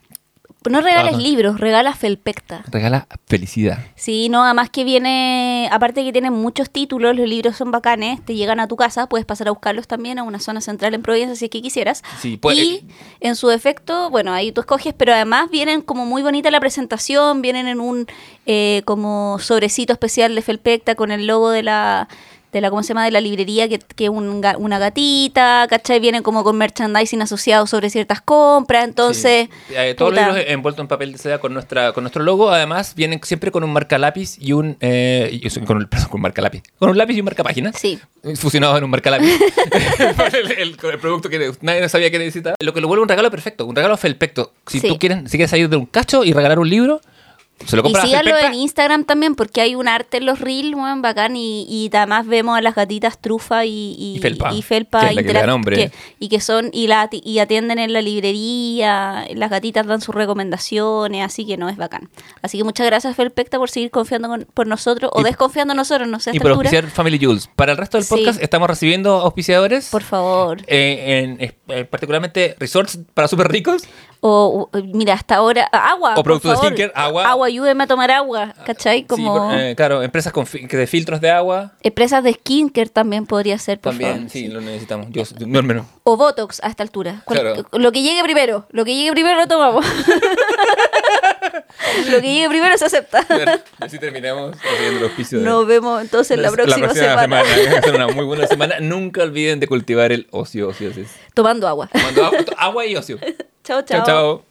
No regales Ajá. libros, regala Felpecta. Regala felicidad. Sí, no, además que viene, aparte que tienen muchos títulos, los libros son bacanes, te llegan a tu casa, puedes pasar a buscarlos también a una zona central en Providencia si es que quisieras. Sí, pues, y en su defecto, bueno, ahí tú escoges, pero además vienen como muy bonita la presentación, vienen en un eh, como sobrecito especial de Felpecta con el logo de la de la, ¿cómo se llama? De la librería, que, que un una gatita, ¿cachai? Vienen como con merchandising asociado sobre ciertas compras, entonces... Sí. Eh, todos puta. los libros envueltos en papel de seda con nuestra con nuestro logo, además vienen siempre con un marca lápiz y un eh, con, un- con marca lápiz, con un lápiz y un marca páginas. Sí. Fusionado en un marca lápiz. el, el- con el producto que nadie sabía que necesitaba. Lo que lo vuelve un regalo perfecto, un regalo felpecto. Si Sí. tú quieres, si quieres salir de un cacho y regalar un libro, se lo Y síganlo en Instagram también, porque hay un arte en los reels, weón, bacán. Y, y además vemos a las gatitas Trufa y, y, Y Felpa, y Felpa que es la que le nombre. que- y que son, y, la, y atienden en la librería, las gatitas dan sus recomendaciones, así que no es bacán. Así que muchas gracias, Felpecta, por seguir confiando con- por nosotros, o desconfiando en nosotros, no sé, Y por altura. auspiciar Family Jules. Para el resto del Sí. podcast estamos recibiendo auspiciadores. Por favor. eh, en- eh, particularmente resorts para súper ricos. O, mira, hasta ahora, agua. O productos de skincare, agua. Agua, ayúdeme a tomar agua, ¿cachai? Como eh, claro, empresas con fi- de filtros de agua. empresas de skincare también podría ser, por También, favor. sí, lo necesitamos. Yo, no al menos. O Botox a esta altura. Claro. Lo que llegue primero. Lo que llegue primero lo tomamos. lo que llegue primero se acepta. Así terminamos el auspicio de- Nos vemos entonces la próxima, semana. Va a ser una muy buena semana. Nunca olviden de cultivar el ocio ociosis. Tomando agua. Tomando agua, agua y ocio. chao, Chao, chao.